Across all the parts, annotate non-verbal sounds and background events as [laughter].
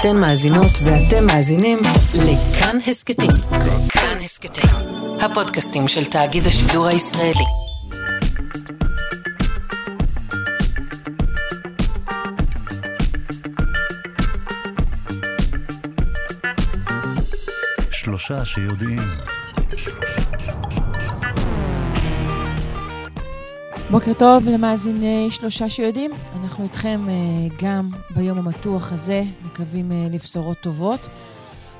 אתן מאזינות ואתם מאזינים לכאן הסכתים. כאן הסכתים, הפודקאסטים של תאגיד השידור הישראלי. שלושה שיודעים. בוקר טוב למאזיני שלושה שיודעים. אנחנו איתכם אה, גם ביום המתוח הזה, מקווים אה, לבשורות טובות.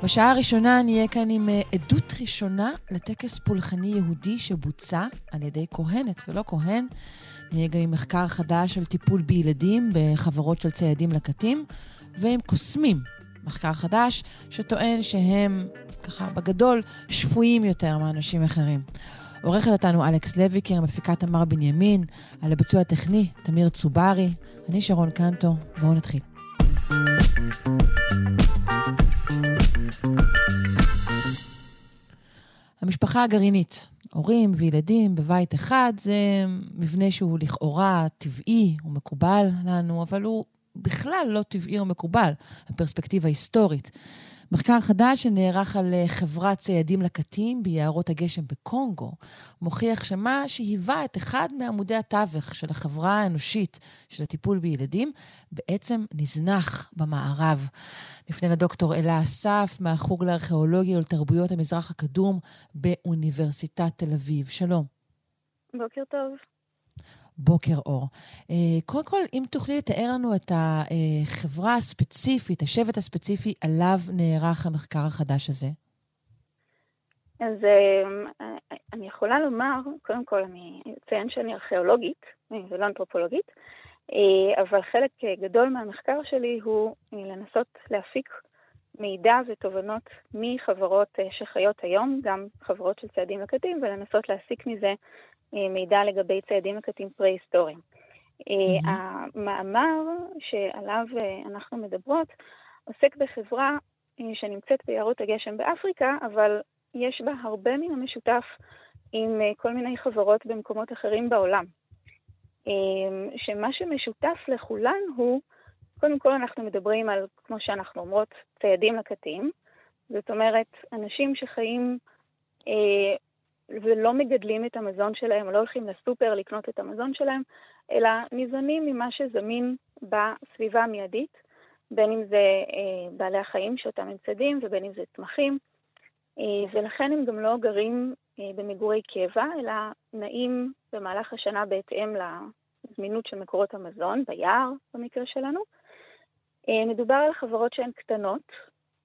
בשעה הראשונה נהיה כאן עם אה, עדות ראשונה לטקס פולחני יהודי שבוצע על ידי כהנת ולא כהן. נהיה גם עם מחקר חדש על טיפול בילדים בחברות של ציידים לקטים, ועם קוסמים, מחקר חדש שטוען שהם, ככה בגדול, שפויים יותר מאנשים אחרים. עורכת אותנו אלכס לויקר, מפיקה תמר בנימין, על הביצוע הטכני, תמיר צוברי, אני שרון קנטו, בואו נתחיל. המשפחה הגרעינית, הורים וילדים בבית אחד, זה מבנה שהוא לכאורה טבעי ומקובל לנו, אבל הוא בכלל לא טבעי ומקובל בפרספקטיבה היסטורית. מחקר חדש שנערך על אה, חברת ציידים לקטים ביערות הגשם בקונגו, מוכיח שמה שהיווה את אחד מעמודי התווך של החברה האנושית של הטיפול בילדים, בעצם נזנח במערב. נפנה לדוקטור אלה אסף מהחוג לארכיאולוגיה ולתרבויות המזרח הקדום באוניברסיטת תל אביב. שלום. בוקר טוב. בוקר אור. אה, קודם כל, אם תוכלי לתאר לנו את החברה הספציפית, השבט הספציפי, עליו נערך המחקר החדש הזה. אז אה, אני יכולה לומר, קודם כל, אני אציין שאני ארכיאולוגית ולא אנתרופולוגית, אה, אבל חלק גדול מהמחקר שלי הוא לנסות להפיק מידע ותובנות מחברות שחיות היום, גם חברות של צעדים לקטים, ולנסות להסיק מזה אה, מידע לגבי ציידים וקטים פרה-היסטוריים. Mm-hmm. המאמר שעליו אה, אנחנו מדברות עוסק בחברה שנמצאת ביערות הגשם באפריקה, אבל יש בה הרבה מן המשותף עם כל מיני חברות במקומות אחרים בעולם. שמה שמשותף לכולן הוא, קודם כל אנחנו מדברים על, כמו שאנחנו אומרות, ציידים לקטים. זאת אומרת, אנשים שחיים אה, ולא מגדלים את המזון שלהם, לא הולכים לסופר לקנות את המזון שלהם, אלא ניזונים ממה שזמין בסביבה המיידית, בין אם זה אה, בעלי החיים שאותם הם צדים ובין אם זה צמחים, אה, ולכן הם גם לא גרים אה, במגורי קבע, אלא נעים במהלך השנה בהתאם לזמינות של מקורות המזון, ביער במקרה שלנו. מדובר על חברות שהן קטנות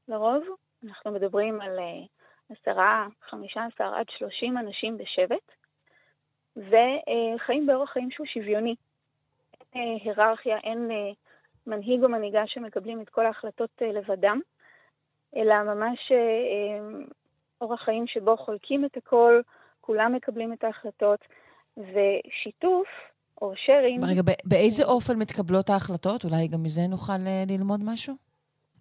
לרוב, אנחנו מדברים על אה, עשרה, חמישה עשר עד שלושים אנשים בשבט, וחיים באורח חיים שהוא שוויוני. אין אה, היררכיה, אין אה, מנהיג או מנהיגה שמקבלים את כל ההחלטות אה, לבדם, אלא ממש אורח חיים שבו חולקים את הכל, כולם מקבלים את ההחלטות, ושיתוף או שרים... רגע, באיזה אופן מתקבלות ההחלטות? אולי גם מזה נוכל ללמוד משהו?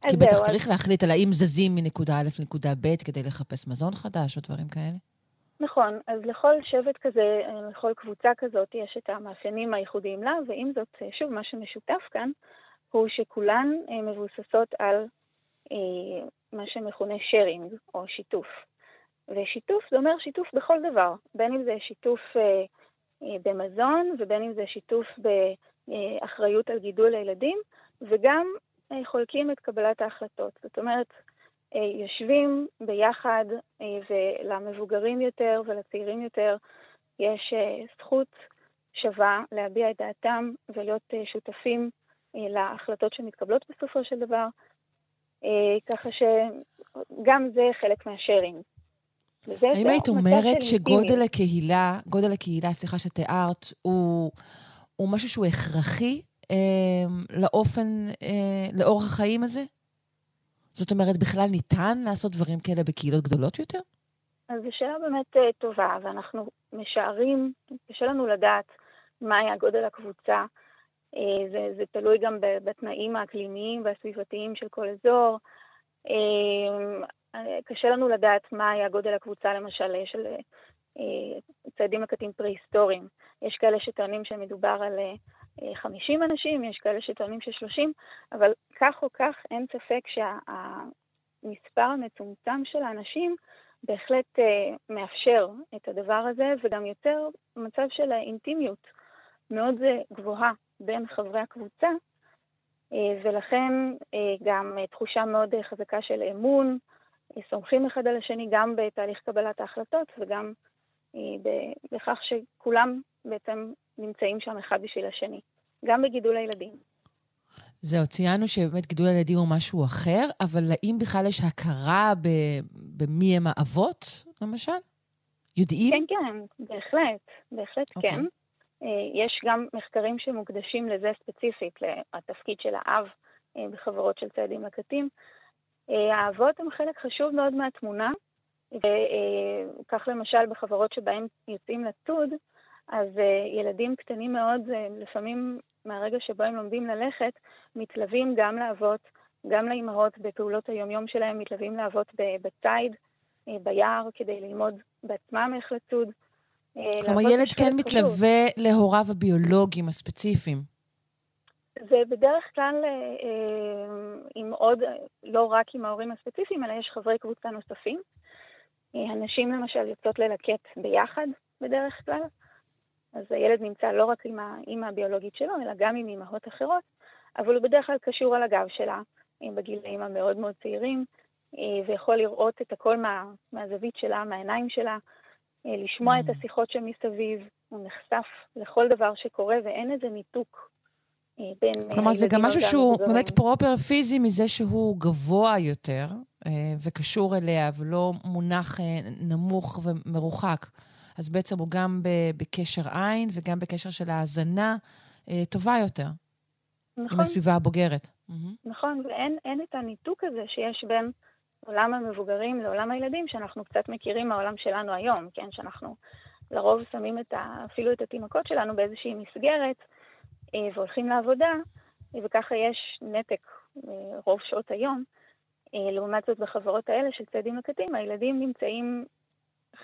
כי בטח זהו, צריך אז... להחליט על האם זזים מנקודה א' לנקודה ב' כדי לחפש מזון חדש או דברים כאלה. נכון, אז לכל שבט כזה, לכל קבוצה כזאת, יש את המאפיינים הייחודיים לה, ועם זאת, שוב, מה שמשותף כאן, הוא שכולן אה, מבוססות על אה, מה שמכונה שיירינג, או שיתוף. ושיתוף זה אומר שיתוף בכל דבר, בין אם זה שיתוף אה, אה, במזון, ובין אם זה שיתוף באחריות על גידול הילדים, וגם אה, חולקים את קבלת ההחלטות. זאת אומרת, אה, יושבים ביחד, אה, ולמבוגרים יותר ולצעירים יותר יש זכות שווה להביע את דעתם ולהיות שותפים להחלטות שמתקבלות בסופו של דבר, ככה שגם זה חלק מהשארינג. האם היית אומרת שגודל הקהילה, גודל הקהילה, סליחה שתיארת, הוא, הוא משהו שהוא הכרחי אה, לאופן, אה, לאורח החיים הזה? זאת אומרת, בכלל ניתן לעשות דברים כאלה בקהילות גדולות יותר? אז זו שאלה באמת אה, טובה, ואנחנו משערים, קשה לנו לדעת מה היה גודל הקבוצה. אה, זה, זה תלוי גם בתנאים האקלימיים והסביבתיים של כל אזור. אה, קשה לנו לדעת מה היה גודל הקבוצה, למשל, של ציידים לקטים פרה-היסטוריים. יש כאלה שטוענים שמדובר על 50 אנשים, יש כאלה שטוענים ש-30, אבל כך או כך אין ספק שהמספר המצומצם של האנשים בהחלט מאפשר את הדבר הזה, וגם יוצר מצב של אינטימיות מאוד גבוהה בין חברי הקבוצה, ולכן גם תחושה מאוד חזקה של אמון, סומכים אחד על השני גם בתהליך קבלת ההחלטות וגם בכך שכולם בעצם נמצאים שם אחד בשביל השני, גם בגידול הילדים. זהו, ציינו שבאמת גידול הילדים הוא משהו אחר, אבל האם בכלל יש הכרה במי הם האבות, למשל? יודעים? כן, כן, בהחלט, בהחלט okay. אוקיי. כן. יש גם מחקרים שמוקדשים לזה ספציפית, לתפקיד של האב בחברות של ציידים לקטים. האבות הם חלק חשוב מאוד מהתמונה, וכך למשל בחברות שבהן יוצאים לצוד, אז ילדים קטנים מאוד, לפעמים מהרגע שבו הם לומדים ללכת, מתלווים גם לאבות, גם לאימהות בפעולות היומיום שלהם, מתלווים לאבות בציד, ביער, כדי ללמוד בעצמם איך לצוד. כלומר, ילד כן מתלווה להוריו הביולוגיים הספציפיים. זה בדרך כלל עם עוד, לא רק עם ההורים הספציפיים, אלא יש חברי קבוצה נוספים. הנשים למשל יוצאות ללקט ביחד בדרך כלל, אז הילד נמצא לא רק עם האימא הביולוגית שלו, אלא גם עם אימהות אחרות, אבל הוא בדרך כלל קשור על הגב שלה בגילאים המאוד מאוד צעירים, ויכול לראות את הכל מה, מהזווית שלה, מהעיניים שלה, לשמוע mm. את השיחות שמסביב, הוא נחשף לכל דבר שקורה ואין איזה ניתוק בין אה, כלומר, זה גם משהו שהוא מבוגרים. באמת פרופר פיזי מזה שהוא גבוה יותר אה, וקשור אליה, ולא מונח אה, נמוך ומרוחק. אז בעצם הוא גם בקשר עין וגם בקשר של האזנה טובה יותר. נכון. עם הסביבה הבוגרת. נכון, ואין את הניתוק הזה שיש בין עולם המבוגרים לעולם הילדים, שאנחנו קצת מכירים מהעולם שלנו היום, כן? שאנחנו לרוב שמים את ה, אפילו את התינוקות שלנו באיזושהי מסגרת, אה, והולכים לעבודה, וככה יש נתק אה, רוב שעות היום. אה, לעומת זאת, בחברות האלה של ציידים לקטים, הילדים נמצאים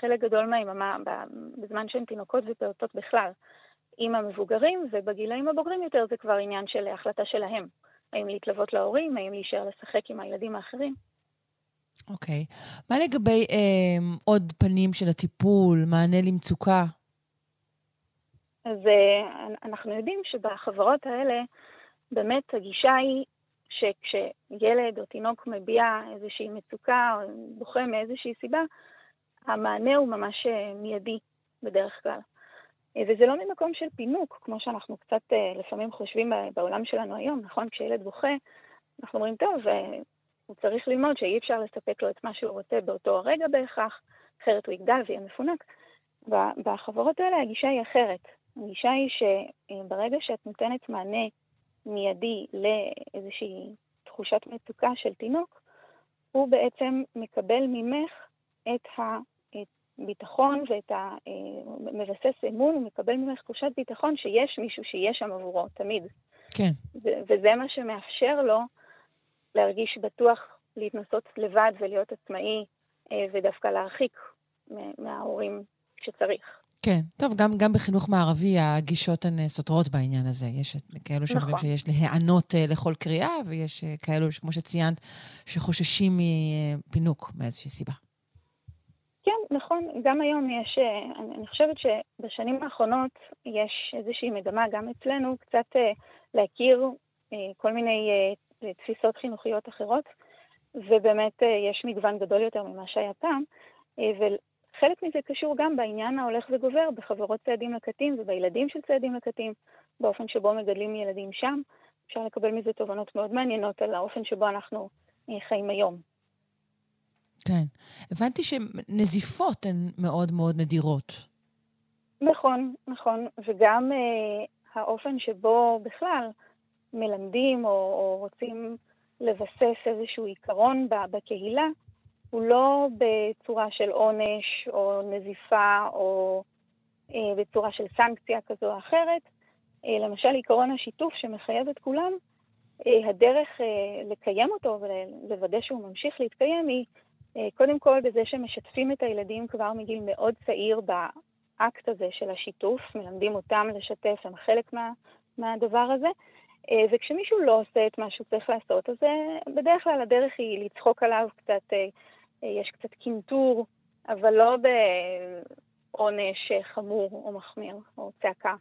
חלק גדול מהיממה, בזמן שהם תינוקות ופעוטות בכלל, עם המבוגרים, ובגילאים הבוגרים יותר זה כבר עניין של החלטה שלהם. האם להתלוות להורים, האם להישאר לשחק עם הילדים האחרים. אוקיי. Okay. מה לגבי אה, עוד פנים של הטיפול, מענה למצוקה? אז uh, אנחנו יודעים שבחברות האלה באמת הגישה היא שכשילד או תינוק מביע איזושהי מצוקה או בוכה מאיזושהי סיבה, המענה הוא ממש אה, מיידי בדרך כלל. אה, וזה לא ממקום של פינוק, כמו שאנחנו קצת לפעמים חושבים בעולם שלנו היום, נכון? כשילד בוכה, אנחנו אומרים, טוב, הוא צריך ללמוד שאי אפשר לספק לו את מה שהוא רוצה באותו הרגע בהכרח, אחרת הוא יגדל ויהיה מפונק. בחברות האלה הגישה היא אחרת. הגישה היא שברגע שאת נותנת מענה מיידי לאיזושהי תחושת מצוקה של תינוק, הוא בעצם מקבל ממך את הביטחון ואת המבסס אמון, הוא מקבל ממך תחושת ביטחון שיש מישהו שיהיה שם עבורו, תמיד. כן. וזה מה שמאפשר לו להרגיש בטוח להתנסות לבד ולהיות עצמאי, אה, ודווקא להרחיק מההורים כשצריך. כן, טוב, גם, גם בחינוך מערבי הגישות הן סותרות בעניין הזה. יש כאלו שאומרים נכון. שיש להיענות לכל קריאה, ויש כאלו, כמו שציינת, שחוששים מפינוק מאיזושהי סיבה. נכון. גם היום יש, uh, אני, אני חושבת שבשנים האחרונות יש איזושהי מגמה, גם אצלנו, קצת uh, להכיר uh, כל מיני תפיסות חינוכיות אחרות, ובאמת יש מגוון גדול יותר ממה שהיה פעם. Uh, חלק מזה קשור גם בעניין ההולך וגובר בחברות צעדים לקטים ובילדים של צעדים לקטים, באופן שבו מגדלים ילדים שם. אפשר לקבל מזה תובנות מאוד מעניינות על האופן שבו אנחנו אה, חיים היום. כן. הבנתי שנזיפות הן מאוד מאוד נדירות. נכון, נכון. וגם אה, האופן שבו בכלל מלמדים או, או רוצים לבסס איזשהו עיקרון בקהילה, הוא לא בצורה של עונש או נזיפה או אה, בצורה של סנקציה כזו או אחרת. אה, למשל, עקרון השיתוף שמחייב את כולם, אה, הדרך אה, לקיים אותו ולוודא שהוא ממשיך להתקיים היא קודם כל בזה שמשתפים את הילדים כבר מגיל מאוד צעיר באקט הזה של השיתוף, מלמדים אותם לשתף, הם חלק מה, מהדבר הזה. אה, וכשמישהו לא עושה את מה שהוא צריך לעשות, אז אה, בדרך כלל הדרך היא לצחוק עליו קצת, אה, יש קצת קינטור, אבל לא בעונש חמור או מחמיר או צעקה.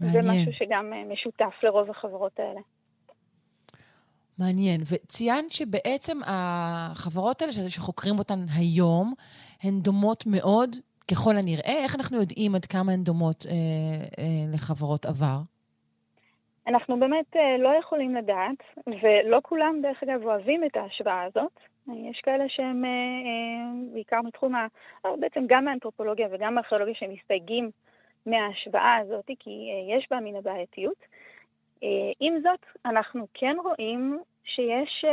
מעניין. זה משהו שגם משותף לרוב החברות האלה. מעניין. וציינת שבעצם החברות האלה שחוקרים אותן היום, הן דומות מאוד, ככל הנראה. איך אנחנו יודעים עד כמה הן דומות אה, אה, לחברות עבר? אנחנו באמת אה, לא יכולים לדעת, ולא כולם, דרך אגב, אוהבים את ההשוואה הזאת. יש כאלה שהם אה, אה, בעיקר מתחום, ה... בעצם גם מהאנתרופולוגיה וגם מהארכיאולוגיה שהם מסתייגים מההשוואה הזאת, כי יש בה מן הבעייתיות. עם זאת, אנחנו כן רואים שיש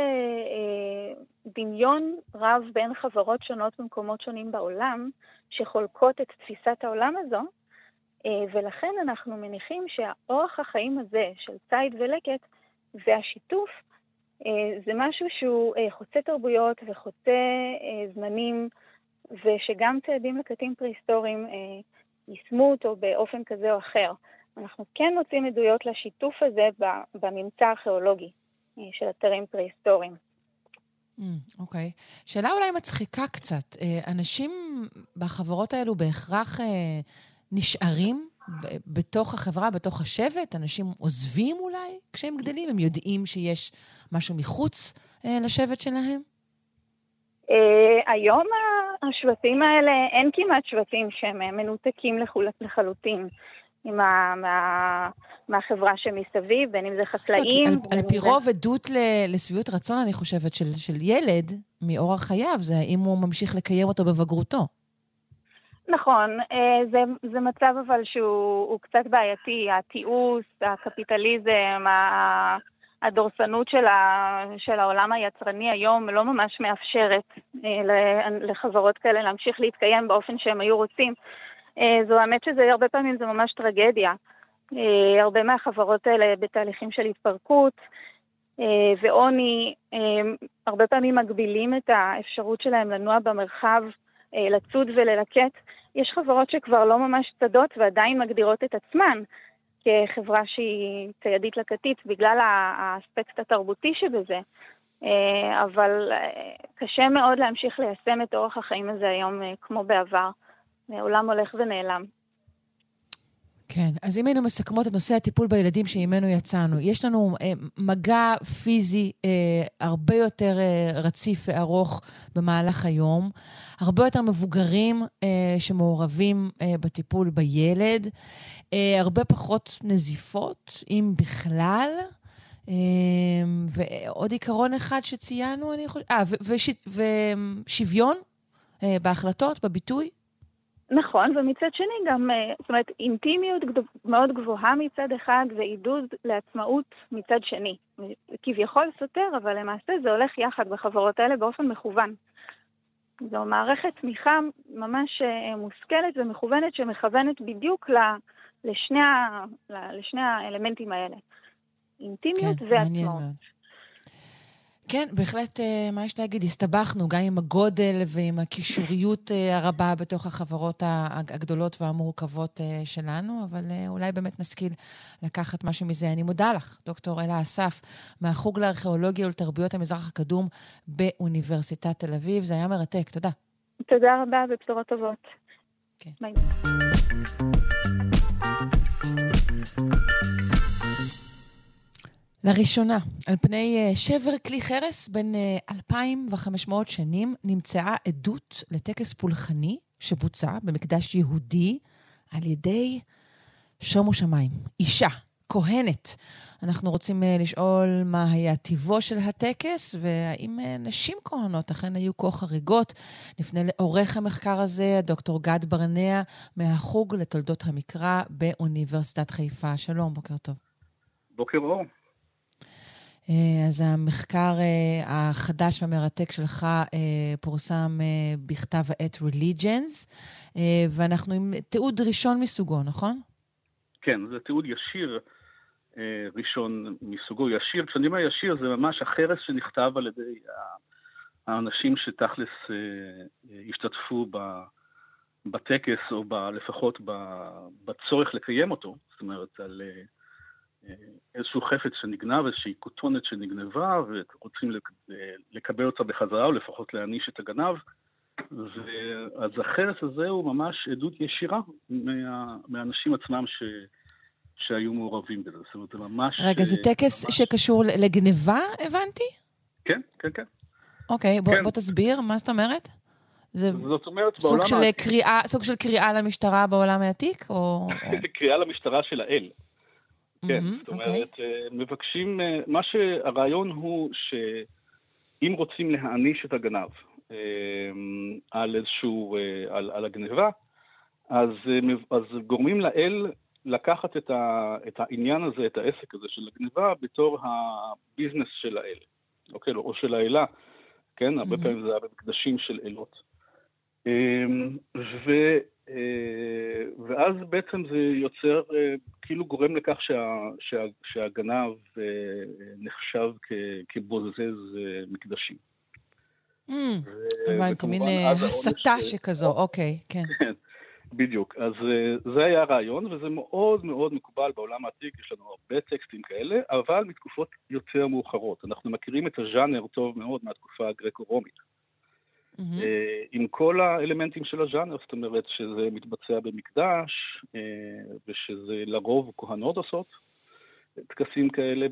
דמיון רב בין חברות שונות במקומות שונים בעולם, שחולקות את תפיסת העולם הזו, אה, ולכן אנחנו מניחים שהאורח החיים הזה של ציד ולקט והשיתוף אה, זה משהו שהוא אה, חוצה תרבויות וחוצה זמנים, ושגם ציידים לקטים פרה-היסטוריים יישמו אותו באופן כזה או אחר. אנחנו כן מוצאים עדויות לשיתוף הזה בממצא הארכיאולוגי של אתרים פרה-היסטוריים. אוקיי. Mm, okay. שאלה אולי מצחיקה קצת. אנשים בחברות האלו בהכרח נשארים בתוך החברה, בתוך השבט? אנשים עוזבים אולי כשהם גדלים? הם יודעים שיש משהו מחוץ אה, לשבט שלהם? אה, היום השבטים האלה, אין כמעט שבטים שהם אה, מנותקים לחלוטין. עם ה, מה, מהחברה שמסביב, בין אם זה חקלאים. על, על פי רוב עדות לשביעות רצון, אני חושבת, של, של ילד מאורח חייו, זה האם הוא ממשיך לקיים אותו בבגרותו. נכון, אה, זה, זה מצב אבל שהוא קצת בעייתי, התיעוש, הקפיטליזם, הדורסנות של, ה, של העולם היצרני היום לא ממש מאפשרת אה, לחברות כאלה להמשיך להתקיים באופן שהם היו רוצים. אה, זו האמת שזה הרבה פעמים זה ממש טרגדיה. הרבה מהחברות האלה בתהליכים של התפרקות ועוני, הרבה פעמים מגבילים את האפשרות שלהם לנוע במרחב אה, לצוד וללקט. יש חברות שכבר לא ממש צדות ועדיין מגדירות את עצמן כחברה שהיא ציידית לקטית בגלל האספקט התרבותי שבזה. אה, אבל אה, קשה מאוד להמשיך ליישם את אורח החיים הזה היום כמו בעבר. עולם הולך ונעלם. כן, אז אם היינו מסכמות את נושא הטיפול בילדים שעימנו יצאנו, יש לנו אה, מגע פיזי אה, הרבה יותר אה, רציף וארוך במהלך היום, הרבה יותר מבוגרים אה, שמעורבים אה, בטיפול בילד, אה, הרבה פחות נזיפות, אם בכלל. אה, ועוד עיקרון אחד שציינו, אני חושבת, אה, ושוויון אה, בהחלטות, בביטוי. נכון, ומצד שני גם, אה, זאת אומרת, אינטימיות מאוד גבוהה מצד אחד ועידוד לעצמאות מצד שני. כביכול סותר, אבל למעשה זה הולך יחד בחברות האלה באופן מכוון. זו מערכת תמיכה ממש אה, מושכלת ומכוונת שמכוונת בדיוק לשני, לשני האלמנטים האלה. אינטימיות כן, ועצמאות. כן, בהחלט, אה, מה יש להגיד? הסתבכנו גם עם הגודל ועם הקישוריות אה, הרבה בתוך החברות הגדולות והמורכבות אה, שלנו, אבל אולי באמת נשכיל לקחת משהו מזה. אני מודה לך, דוקטור אלה אסף, מהחוג לארכיאולוגיה ולתרבויות המזרח הקדום באוניברסיטת תל אביב. זה היה מרתק, תודה. תודה רבה ובשורות טובות. כן. ביי. לראשונה, על פני אה, שבר כלי חרס בין 2,500 אה, שנים, נמצאה עדות לטקס פולחני שבוצע במקדש יהודי על ידי שומו שמיים, אישה, כהנת. אנחנו רוצים אה, לשאול מה היה טיבו של הטקס, והאם נשים כהנות אכן היו כה חריגות. נפנה לעורך המחקר הזה, דוקטור גד ברנע, מהחוג לתולדות המקרא באוניברסיטת חיפה. שלום, בוקר טוב. בוקר אור. אה, אז המחקר אה, החדש והמרתק שלך אה, פורסם בכתב העת Religions, ואנחנו עם תיעוד ראשון מסוגו, נכון? כן, זה תיעוד ישיר ראשון מסוגו. ישיר, כשאני אומר ישיר, זה ממש החרס שנכתב על ידי האנשים שתכלס השתתפו בטקס, או ב, לפחות ב, בצורך לקיים אותו, זאת אומרת, על איזשהו חפץ שנגנב, איזושהי כותונת שנגנבה, ורוצים לקבל אותה בחזרה, או לפחות להעניש את הגנב. אז החרס הזה הוא ממש עדות ישירה מה, מהאנשים עצמם ש, שהיו מעורבים בזה. זאת אומרת, זה ממש... רגע, זה טקס ממש... שקשור לגניבה, הבנתי? כן, כן, כן. אוקיי, בוא, כן. בוא תסביר, מה זאת אומרת? זה זאת אומרת, סוג של העתיק... קריאה, סוג של קריאה למשטרה בעולם העתיק, או... [laughs] קריאה למשטרה של האל. כן, mm-hmm, זאת אומרת, okay. אוקיי. אה, מבקשים, אה, מה שהרעיון הוא שאם רוצים להעניש את הגנב אה, על איזשהו, על, על הגניבה, אז, אז גורמים לאל לקחת את, ה, את העניין הזה, את העסק הזה של הגניבה, בתור הביזנס של האל, אוקיי? או של האלה, כן? הרבה mm-hmm. פעמים זה היה במקדשים של אלות. ו, ואז בעצם זה יוצר, אה, כאילו גורם לכך שה, שה, שהגנב אה, נחשב כ, כבוזז מקדשים. Mm, הבנתי, מין הסתה שכזו, אוקיי, כן. כן. בדיוק. אז זה היה הרעיון, וזה מאוד מאוד מקובל בעולם העתיק, יש לנו הרבה טקסטים כאלה, אבל מתקופות יותר מאוחרות. אנחנו מכירים את הז'אנר טוב מאוד מהתקופה הגרקו-רומית. Mm-hmm. עם כל האלמנטים של הז'אנר, זאת אומרת שזה מתבצע במקדש, אה, ושזה לרוב כהנות עושות טקסים כאלה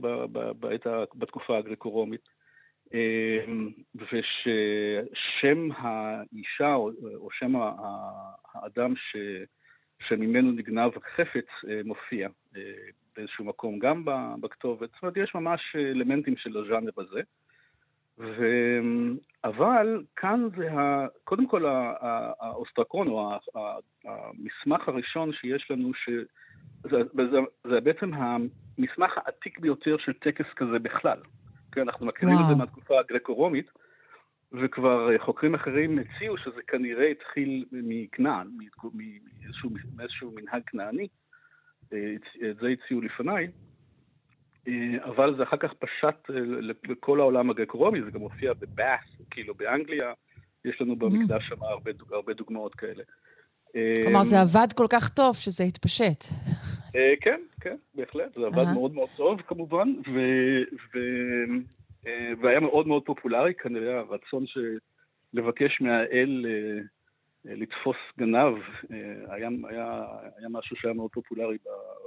בעת, בתקופה הגרקו-רומית. אה, וששם האישה או, שם האדם ש, שממנו נגנב החפץ מופיע באיזשהו מקום גם בכתובת. זאת אומרת, יש ממש אלמנטים של הז'אנר הזה. אבל כאן זה, ה... קודם כל האוסטרקון, או המסמך הראשון שיש לנו, שזה זה, זה בעצם המסמך העתיק ביותר של טקס כזה בכלל. כן, אנחנו מכירים וואו. את זה מהתקופה הגרקו-רומית, וכבר חוקרים אחרים הציעו שזה כנראה התחיל מכנען, מאיזשהו, מאיזשהו מנהג כנעני. אה, את זה הציעו לפניי. אה, אבל זה אחר כך פשט אה, לכל העולם הגרקו-רומי, זה גם מופיע בבאס, כאילו באנגליה, יש לנו במקדש שם הרבה, הרבה דוגמאות כאלה. כלומר, זה עבד כל כך טוב שזה התפשט. אה, כן, כן, בהחלט. זה עבד מאוד מאוד טוב, כמובן, והיה מאוד מאוד פופולרי, כנראה הרצון לבקש מהאל לתפוס גנב היה, היה, היה משהו שהיה מאוד פופולרי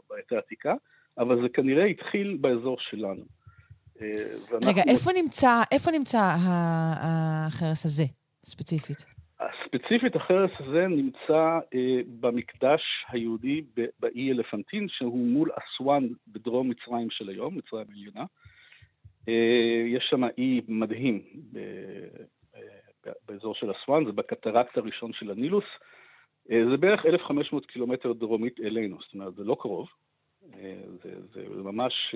בעת העתיקה. אבל זה כנראה התחיל באזור שלנו. אה, רגע, איפה נמצא, איפה נמצא החרס הזה, ספציפית? ספציפית החרס הזה נמצא אה, במקדש היהודי באי אלפנטין, שהוא מול אסואן בדרום מצרים של היום, מצרים עליונה. אה, יש שם אי מדהים ב, אה, באזור של אסואן, זה בקטרקט הראשון של הנילוס. אה, זה בערך 1,500 קילומטר דרומית אלינו, זאת אומרת, זה לא קרוב. זה, זה ממש,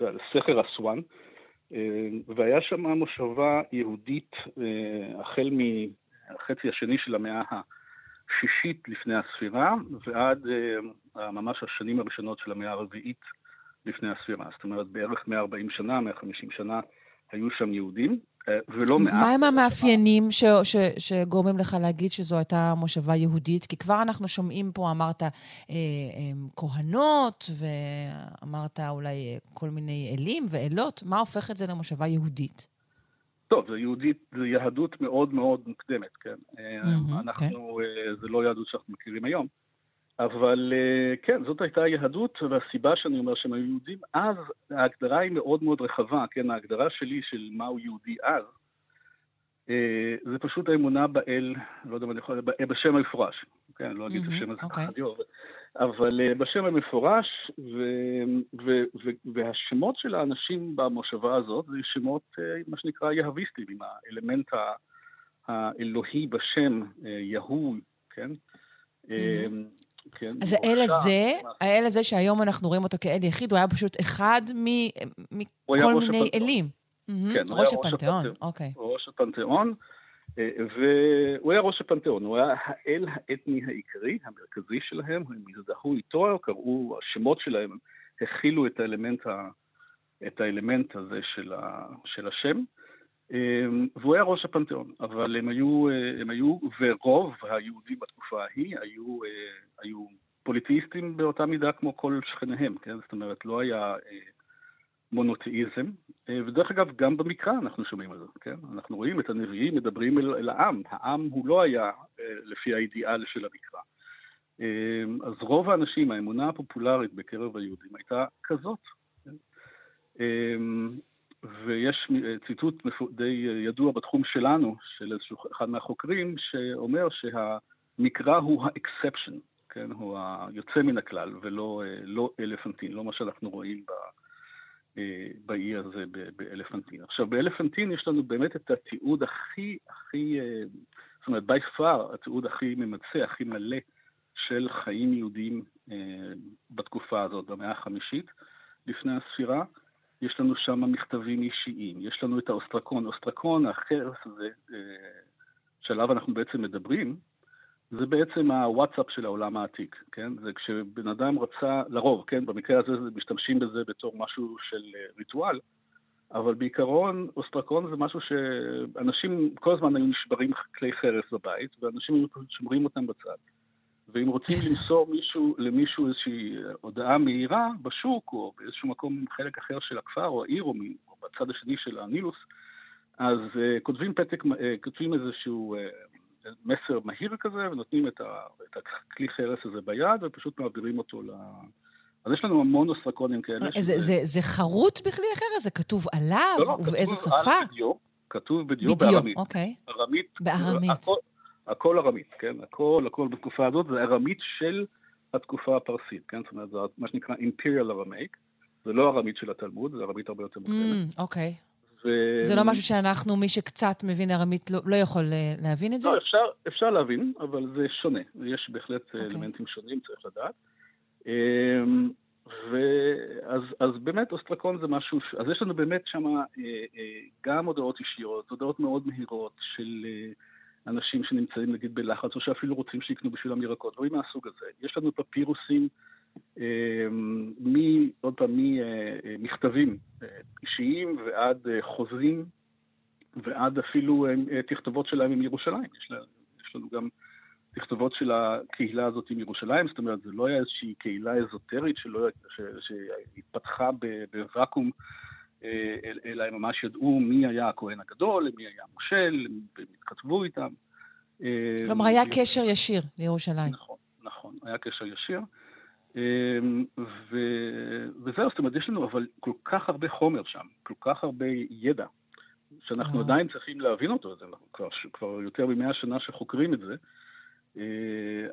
יודע, סכר אסואן, והיה שם מושבה יהודית אה, החל מהחצי השני של המאה השישית לפני הספירה, ועד אה, ממש השנים הראשונות של המאה הרביעית לפני הספירה. זאת אומרת, בערך 140 שנה, 150 שנה היו שם יהודים. אה, ולא מעט. מה הם המאפיינים ש, ש, שגורמים לך להגיד שזו הייתה מושבה יהודית? כי כבר אנחנו שומעים פה, אמרת אה, אה, כהנות, ואמרת אולי אה, כל מיני אלים ואלות. מה הופך את זה למושבה יהודית? טוב, זה יהודית, זה יהדות מאוד מאוד מוקדמת, כן. Mm-hmm, אנחנו, okay. זה לא יהדות שאנחנו מכירים היום. אבל כן, זאת הייתה היהדות, והסיבה שאני אומר שהם היו יהודים, אז ההגדרה היא מאוד מאוד רחבה, כן, ההגדרה שלי של מהו יהודי אז, זה פשוט האמונה באל, לא יודע מה אני יכול, בשם המפורש, כן, לא אגיד את השם הזה ככה דיו, אבל בשם המפורש, ו, ו, ו, והשמות של האנשים במושבה הזאת זה שמות, מה שנקרא יהביסטים, עם האלמנט האלוהי בשם, יהוא, כן? כן, אז האל הזה, האל הזה שהיום אנחנו רואים אותו כאל יחיד, הוא היה פשוט אחד מכל מיני אלים. כן, ראש הפנתיאון, אוקיי. ראש הפנתיאון, אה, והוא היה ראש הפנתיאון, הוא היה האל האתני העיקרי, המרכזי שלהם, הם הזדהו איתו, קראו, השמות שלהם הכילו את האלמנט, ה, את האלמנט הזה של, ה, של השם. אמ, והוא היה ראש הפנתיאון, אבל הם היו, הם היו, ורוב היהודים בתקופה ההיא היו, היו פוליטיסטים באותה מידה כמו כל שכניהם, כן? זאת אומרת, לא היה מונותאיזם, ודרך אגב, גם במקרא אנחנו שומעים על זה, כן? אנחנו רואים את הנביאים מדברים אל, אל העם, העם הוא לא היה לפי האידיאל של המקרא. אמ, אז רוב האנשים, האמונה הפופולרית בקרב היהודים הייתה כזאת. ויש ציטוט די ידוע בתחום שלנו, של איזשהו אחד מהחוקרים, שאומר שהמקרא הוא ה exception, כן? הוא היוצא מן הכלל, ולא לא אלפנטין, לא מה שאנחנו רואים ב, אה, באי הזה באלפנטין. עכשיו, באלפנטין יש לנו באמת את התיעוד הכי, הכי, אה, זאת אומרת, by far, התיעוד הכי ממצה, הכי מלא של חיים יהודיים אה, בתקופה הזאת, במאה החמישית לפני הספירה. יש לנו שם מכתבים אישיים, יש לנו את האוסטרקון. אוסטרקון, החרס הזה, אה, שעליו אנחנו בעצם מדברים, זה בעצם הוואטסאפ של העולם העתיק, כן? זה כשבן אדם רצה, לרוב, כן? במקרה הזה משתמשים בזה בתור משהו של אה, ריטואל, אבל בעיקרון אוסטרקון זה משהו שאנשים כל הזמן היו נשברים כלי חרס בבית, ואנשים היו שומרים אותם בצד. ואם רוצים למסור מישהו, למישהו איזושהי הודעה מהירה בשוק, או באיזשהו מקום, חלק אחר של הכפר או העיר, או, או בצד השני של הנילוס, אז uh, כותבים פתק, uh, כותבים איזשהו uh, מסר מהיר כזה, ונותנים את, ה, את הכלי חרס הזה ביד, ופשוט מעבירים אותו ל... אז יש לנו המון אוסטרקונים כאלה. זה, שזה... זה, זה חרוט בכלי החרס? זה כתוב עליו? לא, לא, ובאיזו שפה? כתוב על בדיו, כתוב בדיו בארמית. אוקיי. ארמית. בארמית. הכל, ארמית, כן? הכל, הכל בתקופה הזאת זה ארמית של התקופה הפרסית, כן? זאת אומרת, זה מה שנקרא אימפריאל ארמייק. זה לא ארמית של התלמוד, זה ארמית הרבה יותר מוקדמת. Mm, אוקיי. ו... זה לא משהו שאנחנו, מי שקצת מבין ארמית, לא, לא יכול אה, להבין את זה? לא, אפשר, אפשר להבין, אבל זה שונה. יש בהחלט okay. אה, אוקיי. אלמנטים שונים, צריך לדעת. אמ, ואז אז באמת אוסטרקון זה משהו, ש... אז יש לנו באמת שם אה, גם הודעות אישיות, הודעות מאוד מהירות של אנשים שנמצאים נגיד בלחץ, או שאפילו רוצים שיקנו בשבילם ירקות, דברים מהסוג הזה. יש לנו פפירוסים, אה, מ, עוד פעם, ממכתבים אה, אישיים ועד אה, חוזים, ועד אפילו אה, תכתובות שלהם עם ירושלים. יש, לה, יש לנו גם תכתובות של הקהילה הזאת עם ירושלים, זאת אומרת, זה לא היה איזושהי קהילה אזוטרית שלא, ש, שהתפתחה בוואקום. אה, אלא הם ממש ידעו מי היה הכהן הגדול, מי היה המושל, הם התכתבו איתם. אה, כלומר, היה קשר ישיר לירושלים. נכון, נכון, היה קשר ישיר. אה, ו... וזהו, זאת אומרת, יש לנו אבל כל כך הרבה חומר שם, כל כך הרבה ידע, שאנחנו עדיין צריכים להבין אותו, זה כבר, כבר יותר ממאה שנה שחוקרים את זה,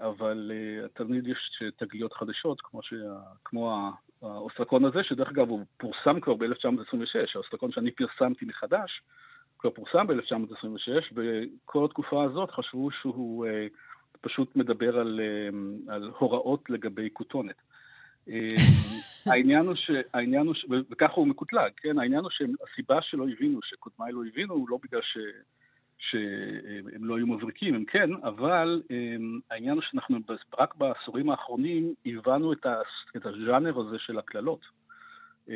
אבל תמיד יש תגליות חדשות, כמו, שה... כמו האוסטרקון הזה, שדרך אגב הוא פורסם כבר ב-1926, האוסטרקון שאני פרסמתי מחדש, כבר פורסם ב-1926, וכל התקופה הזאת חשבו שהוא אה, פשוט מדבר על, אה, על הוראות לגבי כותונת. אה, [laughs] העניין הוא ש... העניין הוא ש... וככה הוא מקוטלג, כן? העניין הוא שהסיבה שלא הבינו, שקודמיי לא הבינו, הוא לא בגלל ש... שהם לא היו מבריקים, הם כן, אבל הם, העניין הוא שאנחנו רק בעשורים האחרונים הבנו את, ה, את הז'אנר הזה של הקללות mm.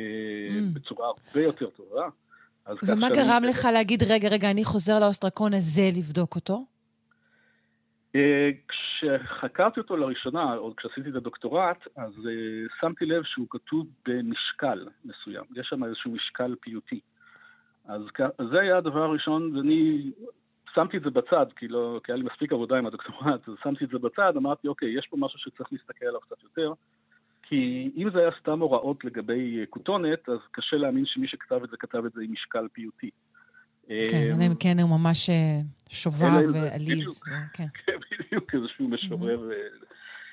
בצורה הרבה יותר טובה. ומה גרם אני... לך להגיד, רגע, רגע, אני חוזר לאוסטרקון הזה לבדוק אותו? אה, כשחקרתי אותו לראשונה, עוד כשעשיתי את הדוקטורט, אז uh, שמתי לב שהוא כתוב במשקל מסוים. יש שם איזשהו משקל פיוטי. אז זה היה הדבר הראשון, ואני שמתי את זה בצד, כי, לא, כי היה לי מספיק עבודה עם הדוקטורט, אז שמתי את זה בצד, אמרתי, אוקיי, יש פה משהו שצריך להסתכל עליו קצת יותר, כי אם זה היה סתם הוראות לגבי כותונת, אז קשה להאמין שמי שכתב את זה, כתב את זה עם משקל פיוטי. כן, אלא אם כן הוא ממש אה, שובב ועליז. כן. [laughs] כן, בדיוק, איזשהו משורר אה,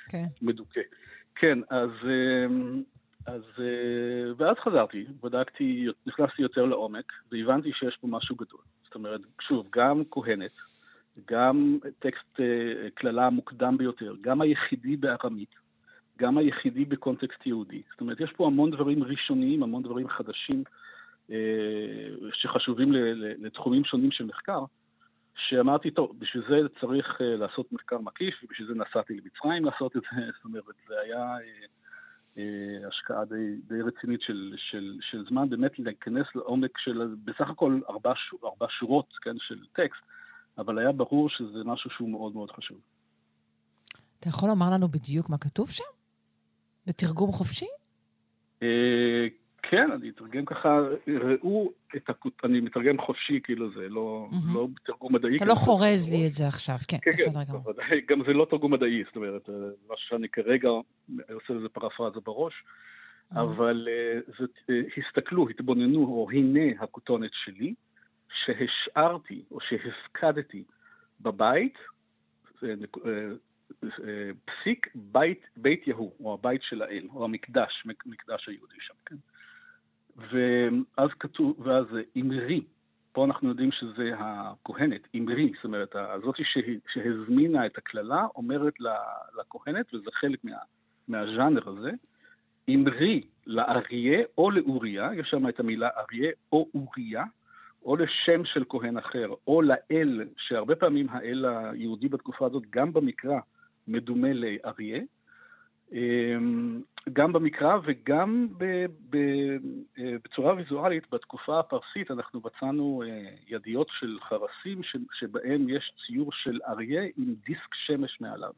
כן. מדוכא. כן, אז אמ, אז, אה, ואז חזרתי, בדקתי, נכנסתי יותר לעומק, והבנתי שיש פה משהו גדול. זאת אומרת, שוב, גם כהנת, גם טקסט אה, קללה המוקדם ביותר, גם היחידי בארמית, גם היחידי בקונטקסט יהודי. זאת אומרת, יש פה המון דברים ראשוניים, המון דברים חדשים אה, שחשובים לתחומים שונים של מחקר, שאמרתי, טוב, בשביל זה צריך לעשות מחקר מקיף, ובשביל זה נסעתי למצרים לעשות את זה, [laughs] זאת אומרת, זה היה... השקעה די, די רצינית של, של, של זמן, באמת להיכנס לעומק של בסך הכל ארבע, ארבע שורות כן, של טקסט, אבל היה ברור שזה משהו שהוא מאוד מאוד חשוב. אתה יכול לומר לנו בדיוק מה כתוב שם? בתרגום חופשי? אה, כן, אני אתרגם ככה, ראו את הכות... אני מתרגם חופשי, כאילו זה לא, mm-hmm. לא תרגום מדעי. אתה לא חורז לי את זה עכשיו, כן, כן בסדר כן, גמור. גם זה לא תרגום מדעי, זאת אומרת, אה, מה שאני כרגע עושה לזה פרפרזה בראש, mm-hmm. אבל זה, uh, הסתכלו, התבוננו, או הנה הכותונת שלי, שהשארתי או שהפקדתי בבית, פסיק בית, בית יהוא, או הבית של האל, או המקדש, מקדש היהודי שם, כן? ואז כתוב, ואז אמרי, פה אנחנו יודעים שזה הכהנת, אמרי, זאת אומרת, הזאתי שהזמינה את הקללה, אומרת לכהנת, וזה חלק מה, מהז'אנר הזה, אמרי לאריה או לאוריה, יש שם את המילה אריה או אוריה, או לשם של כהן אחר, או לאל, שהרבה פעמים האל היהודי בתקופה הזאת, גם במקרא, מדומה לאריה, גם במקרא וגם אה, בצורה ויזואלית, בתקופה הפרסית אנחנו מצאנו אה, ידיות של חרסים שבהם יש ציור של אריה עם דיסק שמש מעליו,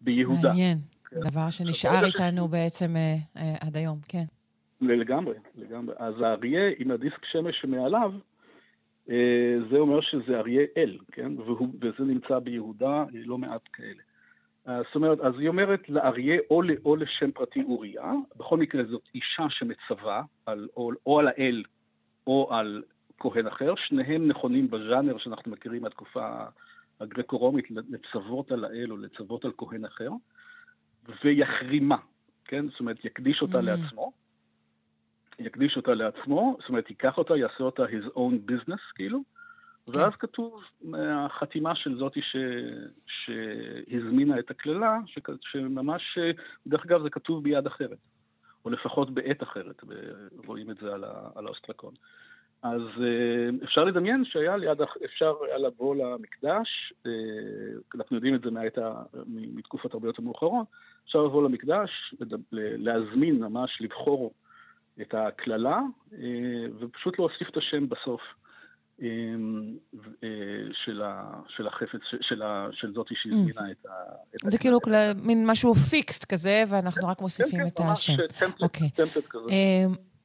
ביהודה. מעניין, כן. דבר שנשאר איתנו ש... בעצם אה, אה, עד היום, כן. לגמרי, לגמרי. אז האריה עם הדיסק שמש שמעליו, אה, זה אומר שזה אריה אל, כן? והוא, וזה נמצא ביהודה לא מעט כאלה. אה, זאת אומרת, אז היא אומרת לאריה או, או לשם פרטי אוריה, בכל מקרה זאת אישה שמצווה על, או, או על האל או על כהן אחר, שניהם נכונים בז'אנר שאנחנו מכירים מהתקופה הגרקו-רומית, לצוות על האל או לצוות על כהן אחר, ויחרימה, כן? זאת אומרת, יקדיש אותה mm. לעצמו. יקדיש אותה לעצמו, זאת אומרת, ייקח אותה, יעשה אותה his own business, כאילו, כן. ואז כתוב החתימה של זאתי ש... שהזמינה את הקללה, ש... שממש, דרך אגב זה כתוב ביד אחרת, או לפחות בעת אחרת, רואים את זה על, ה... על האוסטרקון. אז אה, אפשר לדמיין שהיה ליד, אפשר היה לבוא למקדש, אה, אנחנו יודעים את זה מהעת. מתקופות הרבה יותר מאוחרות, אפשר לבוא למקדש, להזמין ממש, לבחור את הקללה, אה, ופשוט להוסיף את השם בסוף. אמ, אה, של, ה, של החפץ, של, ה, של זאתי שהזמינה mm. את ה... זה כאילו מין משהו פיקסט כזה, ואנחנו רק מוסיפים כן, את השם. כן, כן, ממש טמפלט כזה.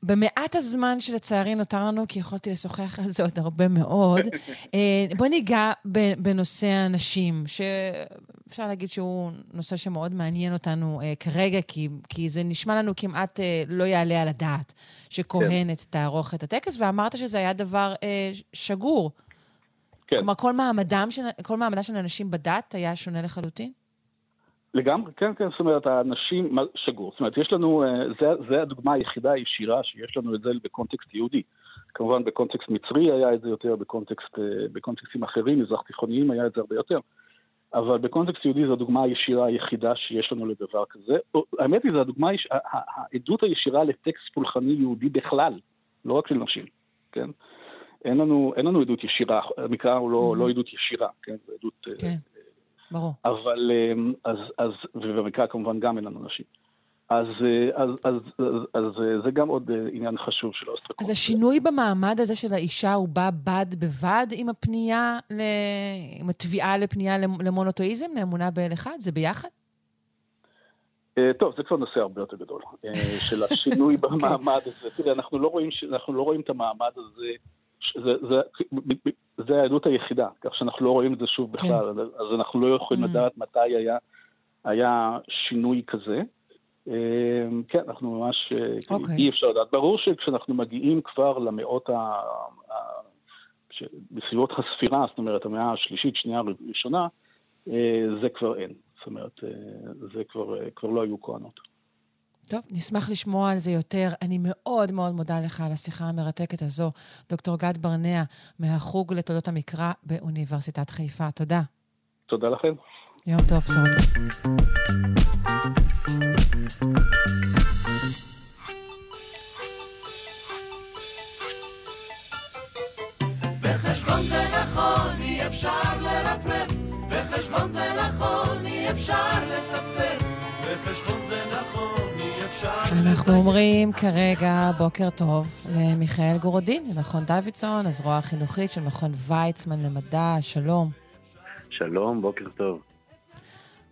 במעט הזמן שלצערי נותר לנו, כי יכולתי לשוחח על זה עוד הרבה מאוד, [laughs] אה, בוא ניגע בנושא הנשים, שאפשר להגיד שהוא נושא שמאוד מעניין אותנו אה, כרגע, כי, כי זה נשמע לנו כמעט אה, לא יעלה על הדעת שכהנת כן. תערוך את הטקס, ואמרת שזה היה דבר אה, שגור. כן. כלומר, כל מעמדם, של, כל מעמדה של אנשים בדת היה שונה לחלוטין? לגמרי, כן, כן, זאת אומרת, האנשים, שגור. זאת אומרת, יש לנו, אה, זה, זה הדוגמה היחידה הישירה שיש לנו את זה בקונטקסט יהודי. כמובן בקונטקסט מצרי היה את זה יותר, בקונטקסט, אה, בקונטקסטים אחרים, מזרח תיכוניים היה את זה הרבה יותר. אבל בקונטקסט יהודי זו הדוגמה הישירה היחידה שיש לנו לדבר כזה. האמת היא, זו הדוגמה, העדות הישירה לטקסט פולחני יהודי בכלל, לא רק של נשים, כן? אין לנו, אין לנו עדות ישירה, המקרא הוא לא, לא עדות ישירה, כן? זו עדות אה, כן. ברור. אבל, אמ, אז, אז, ובמקרא כמובן גם אין לנו נשים. אז, אז, אז, אז, אז זה גם עוד אה, עניין חשוב של האוסטרקון. אז השינוי במעמד הזה של האישה הוא בא בד בבד עם הפנייה, ל... עם התביעה לפנייה למונותואיזם, לאמונה באל אחד? זה ביחד? אה, טוב, זה כבר נושא הרבה יותר גדול, אה, של השינוי [laughs] אוקיי. במעמד הזה. תראה, אנחנו לא רואים, אנחנו לא רואים את המעמד הזה זה, זה, זה העדות היחידה, כך שאנחנו לא רואים את זה שוב בכלל, כן. אז אנחנו לא יכולים mm. לדעת מתי היה, היה שינוי כזה. אמ, כן, אנחנו ממש, okay. אוקיי. אי אפשר לדעת. ברור שכשאנחנו מגיעים כבר למאות ה... בסביבות הספירה, זאת אומרת, המאה השלישית, שנייה, ראשונה, אה, זה כבר אין. זאת אומרת, אה, זה כבר, אה, כבר לא היו כהנות. טוב, נשמח לשמוע על זה יותר. אני מאוד מאוד מודה לך על השיחה המרתקת הזו, דוקטור גד ברנע, מהחוג לתולדות המקרא באוניברסיטת חיפה. תודה. תודה לכם. יום טוב, בשורות בחשבון זה נכון, אי אפשר לרפרף, בחשבון זה נכון, אי אפשר לצפצף. בחשבון זה נכון, אי אפשר... אנחנו אומרים כרגע בוקר טוב למיכאל גורודין, ממכון דוידסון, הזרוע החינוכית של מכון ויצמן למדע, שלום. שלום, בוקר טוב.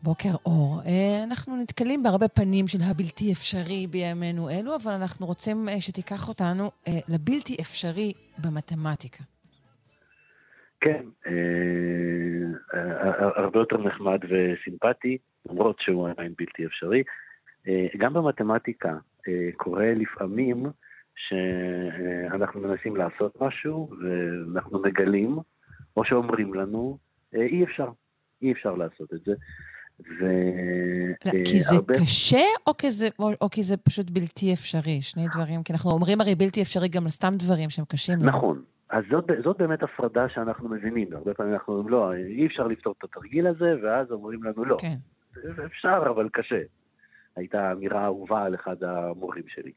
בוקר אור. אה, אנחנו נתקלים בהרבה פנים של הבלתי אפשרי בימינו אלו, אבל אנחנו רוצים אה, שתיקח אותנו אה, לבלתי אפשרי במתמטיקה. כן, הרבה יותר נחמד וסימפטי, למרות שהוא עדיין בלתי אפשרי. גם במתמטיקה קורה לפעמים שאנחנו מנסים לעשות משהו ואנחנו מגלים, או שאומרים לנו, אי אפשר, אי אפשר לעשות את זה. ו... לא, כי זה הרבה... קשה, או כי זה, או, או כי זה פשוט בלתי אפשרי? שני דברים, כי אנחנו אומרים הרי בלתי אפשרי גם על סתם דברים שהם קשים לנו. נכון. אז זאת, זאת באמת הפרדה שאנחנו מבינים. הרבה פעמים אנחנו אומרים, לא, אי אפשר לפתור את התרגיל הזה, ואז אומרים לנו, לא. כן. אפשר, אבל קשה. הייתה אמירה אהובה על אחד המורים שלי.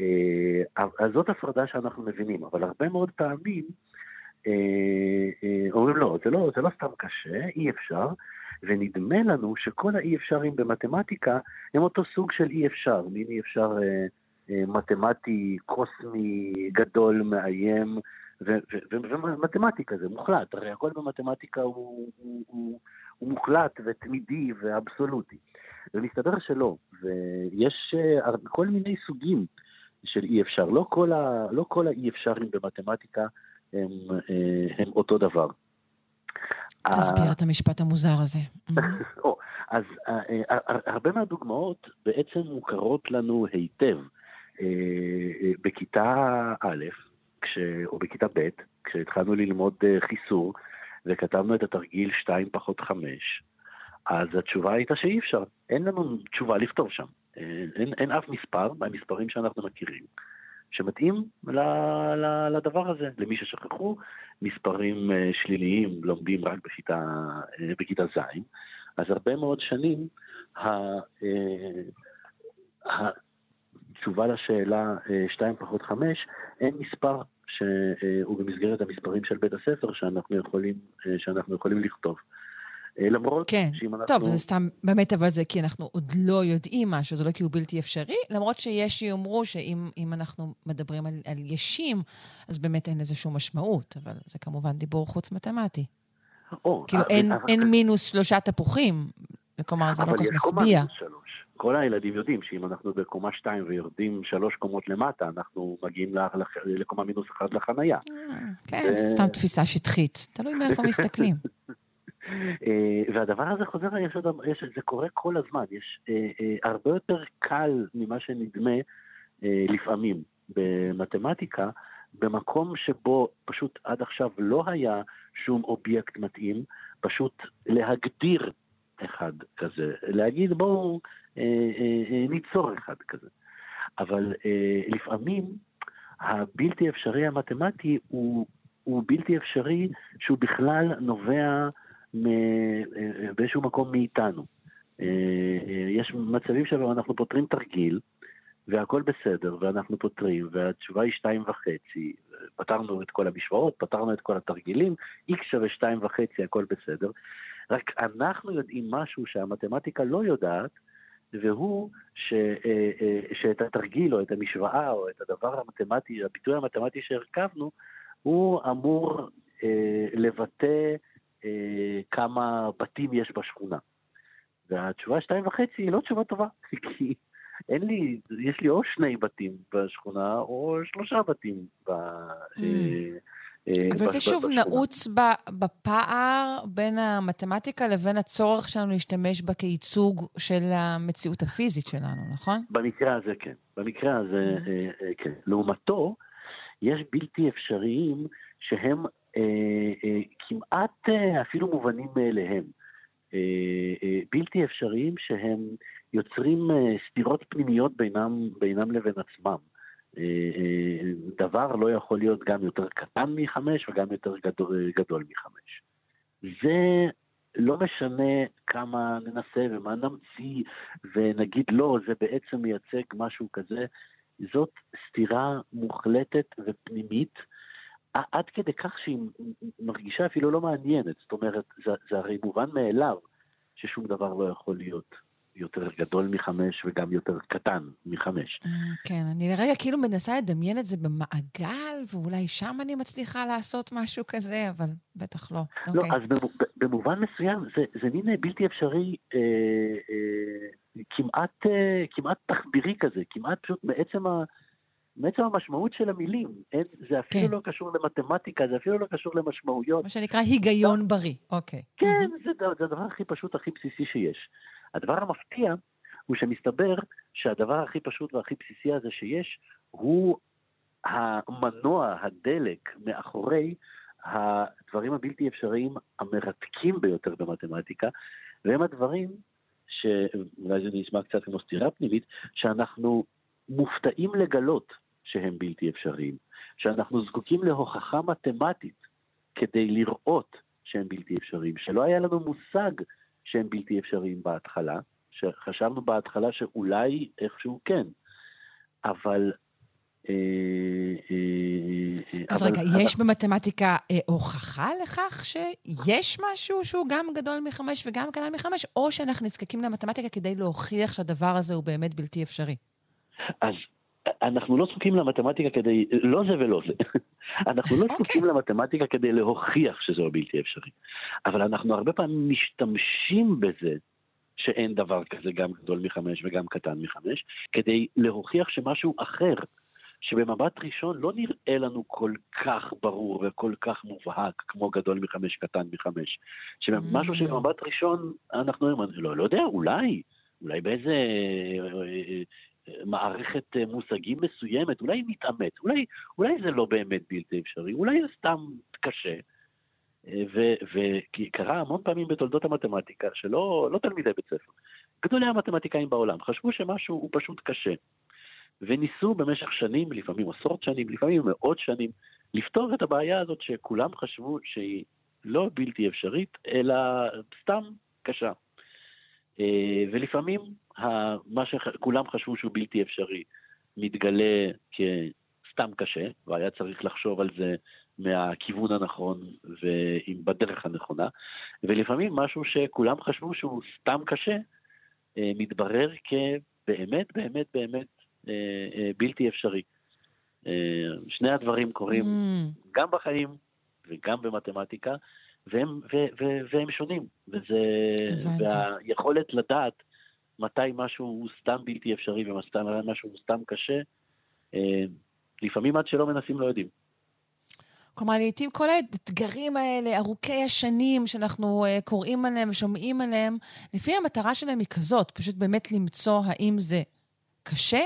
אה, אז זאת הפרדה שאנחנו מבינים, אבל הרבה מאוד פעמים אה, אה, אומרים, לא, זה לא, זה לא סתם קשה, אי אפשר. ונדמה לנו שכל האי אפשרים במתמטיקה הם אותו סוג של אי אפשר, מין אי אפשר אה, אה, מתמטי, קוסמי, גדול, מאיים, ומתמטיקה זה מוחלט, הרי הכל במתמטיקה הוא, הוא, הוא, הוא מוחלט ותמידי ואבסולוטי. ומסתבר שלא, ויש אה, כל מיני סוגים של אי אפשר, לא כל, ה, לא כל האי אפשרים במתמטיקה הם, אה, הם אותו דבר. תסביר את המשפט המוזר הזה. [laughs] אז אה, אה, הרבה מהדוגמאות בעצם מוכרות לנו היטב. אה, בכיתה א', או בכיתה ב', כשהתחלנו ללמוד חיסור, וכתבנו את התרגיל 2 פחות 5, אז התשובה הייתה שאי אפשר. אין לנו תשובה לכתוב שם. אין, אין אף מספר מהמספרים שאנחנו מכירים שמתאים לדבר הזה. למי ששכחו, מספרים אה, שליליים לומדים רק בכיתה, אה, בכיתה ז', אז הרבה מאוד שנים אה, התשובה לשאלה 2 פחות 5, אין מספר שהוא במסגרת המספרים של בית הספר שאנחנו יכולים, שאנחנו יכולים לכתוב. אה, למרות כן. שאם אנחנו... טוב, זה סתם, באמת, אבל זה כי אנחנו עוד לא יודעים משהו, זה לא כי הוא בלתי אפשרי, למרות שיש שיאמרו שאם אנחנו מדברים על, על ישים, אז באמת אין לזה שום משמעות, אבל זה כמובן דיבור חוץ-מתמטי. או, כאילו, אבל, אין, אבל... אין מינוס שלושה תפוחים, כלומר, זה לא כל כך משביע. כל הילדים יודעים שאם אנחנו בקומה 2 ויורדים שלוש קומות למטה, אנחנו מגיעים לקומה מינוס 1 לחנייה. אה, כן, זו סתם תפיסה שטחית. תלוי מאיפה מסתכלים. [laughs] אה, והדבר הזה חוזר, עוד, יש, זה קורה כל הזמן, יש אה, אה, הרבה יותר קל ממה שנדמה לפעמים במתמטיקה, במקום שבו פשוט עד עכשיו לא היה שום אובייקט מתאים, פשוט להגדיר אחד כזה, להגיד בואו ניצור אחד כזה. אבל לפעמים הבלתי אפשרי המתמטי הוא, הוא בלתי אפשרי שהוא בכלל נובע באיזשהו מקום מאיתנו. אה, אה, יש מצבים שבהם אנחנו פותרים תרגיל, והכל בסדר, ואנחנו פותרים, והתשובה היא שתיים וחצי. פתרנו את כל המשוואות, פתרנו את כל התרגילים, x שווה שתיים וחצי, הכל בסדר. רק אנחנו יודעים משהו שהמתמטיקה לא יודעת, והוא ש, אה, שאת התרגיל או את המשוואה או את הדבר המתמטי, הביטוי המתמטי שהרכבנו, הוא אמור לבטא אה, כמה בתים יש בשכונה. והתשובה שתיים וחצי היא לא תשובה טובה, [laughs] כי אין לי, יש לי או שני בתים בשכונה, או שלושה בתים ב... Mm. אה, אה, אבל זה שוב נעוץ בפער בין המתמטיקה לבין הצורך שלנו להשתמש בה כייצוג של המציאות הפיזית שלנו, נכון? במקרה הזה כן. במקרה הזה mm. כן. לעומתו, יש בלתי אפשריים שהם אה, אה, כמעט אה, אפילו מובנים מאליהם. בלתי אפשריים שהם יוצרים סתירות פנימיות בינם, בינם לבין עצמם. דבר לא יכול להיות גם יותר קטן מחמש וגם יותר גדול, גדול מחמש. זה לא משנה כמה ננסה ומה נמציא ונגיד לא, זה בעצם מייצג משהו כזה, זאת סתירה מוחלטת ופנימית עד כדי כך שהיא מרגישה אפילו לא מעניינת. זאת אומרת, זה, זה הרי מובן מאליו ששום דבר לא יכול להיות יותר גדול מחמש וגם יותר קטן מחמש. אה, כן, אני לרגע כאילו מנסה לדמיין את זה במעגל, ואולי שם אני מצליחה לעשות משהו כזה, אבל בטח לא. לא, אוקיי. אז במו- במובן מסוים זה, זה מין בלתי אפשרי, אה, אה, כמעט, אה, כמעט תחבירי כזה, כמעט פשוט מעצם, ה, מעצם המשמעות של המילים. אין, זה אפילו כן. לא קשור למתמטיקה, זה אפילו לא קשור למשמעויות. מה שנקרא היגיון בריא, אוקיי. כן, זה, ד- זה הדבר הכי פשוט, הכי בסיסי שיש. הדבר המפתיע הוא שמסתבר שהדבר הכי פשוט והכי בסיסי הזה שיש, הוא המנוע, הדלק, מאחורי הדברים הבלתי אפשריים המרתקים ביותר במתמטיקה, והם הדברים, שאולי זה נשמע קצת כמו סתירה פנימית, שאנחנו מופתעים לגלות שהם בלתי אפשריים, שאנחנו זקוקים להוכחה מתמטית כדי לראות שהם בלתי אפשריים, שלא היה לנו מושג שהם בלתי אפשריים בהתחלה, שחשבנו בהתחלה שאולי איכשהו כן, אבל... אה, אה, אז אבל- רגע, אבל- יש במתמטיקה אה, הוכחה לכך שיש משהו שהוא גם גדול מחמש וגם קטן מחמש, או שאנחנו נזקקים למתמטיקה כדי להוכיח שהדבר הזה הוא באמת בלתי אפשרי? אז אנחנו לא זקוקים למתמטיקה כדי, לא זה ולא זה. [laughs] אנחנו לא אוקיי. זקוקים למתמטיקה כדי להוכיח שזה לא בלתי אפשרי. אבל אנחנו הרבה פעמים משתמשים בזה שאין דבר כזה גם גדול מחמש וגם קטן מחמש, כדי להוכיח שמשהו אחר, שבמבט ראשון לא נראה לנו כל כך ברור וכל כך מובהק כמו גדול מחמש, קטן מחמש. שמשהו Mm. שבמבט ראשון אנחנו אומרים, לא, לא יודע, אולי, אולי באיזה אה, אה, מערכת אה, מושגים מסוימת, אולי נתעמת, אולי, אולי זה לא באמת בלתי אפשרי, אולי זה סתם קשה. אה, ו- וכי קרה המון פעמים בתולדות המתמטיקה, שלא לא תלמידי בית ספר, גדולי המתמטיקאים בעולם חשבו שמשהו הוא פשוט קשה. וניסו במשך שנים, לפעמים עשרות שנים, לפעמים מאות שנים, לפתור את הבעיה הזאת שכולם חשבו שהיא לא בלתי אפשרית, אלא סתם קשה. אה, ולפעמים מה שכולם חשבו שהוא בלתי אפשרי מתגלה כסתם קשה, והיה צריך לחשוב על זה מהכיוון הנכון ועם בדרך הנכונה, ולפעמים משהו שכולם חשבו שהוא סתם קשה, אה, מתברר כבאמת באמת באמת אה, בלתי אפשרי. שני הדברים קורים Mm, גם בחיים וגם במתמטיקה, והם, ו, ו, והם שונים. וזה. והיכולת לדעת מתי משהו הוא סתם בלתי אפשרי ומתי משהו הוא סתם קשה, אה, לפעמים עד שלא מנסים לא יודעים. כלומר, לעתים כל האתגרים האלה, ארוכי השנים שאנחנו uh, קוראים עליהם ושומעים עליהם, לפי המטרה שלהם היא כזאת, פשוט באמת למצוא האם זה קשה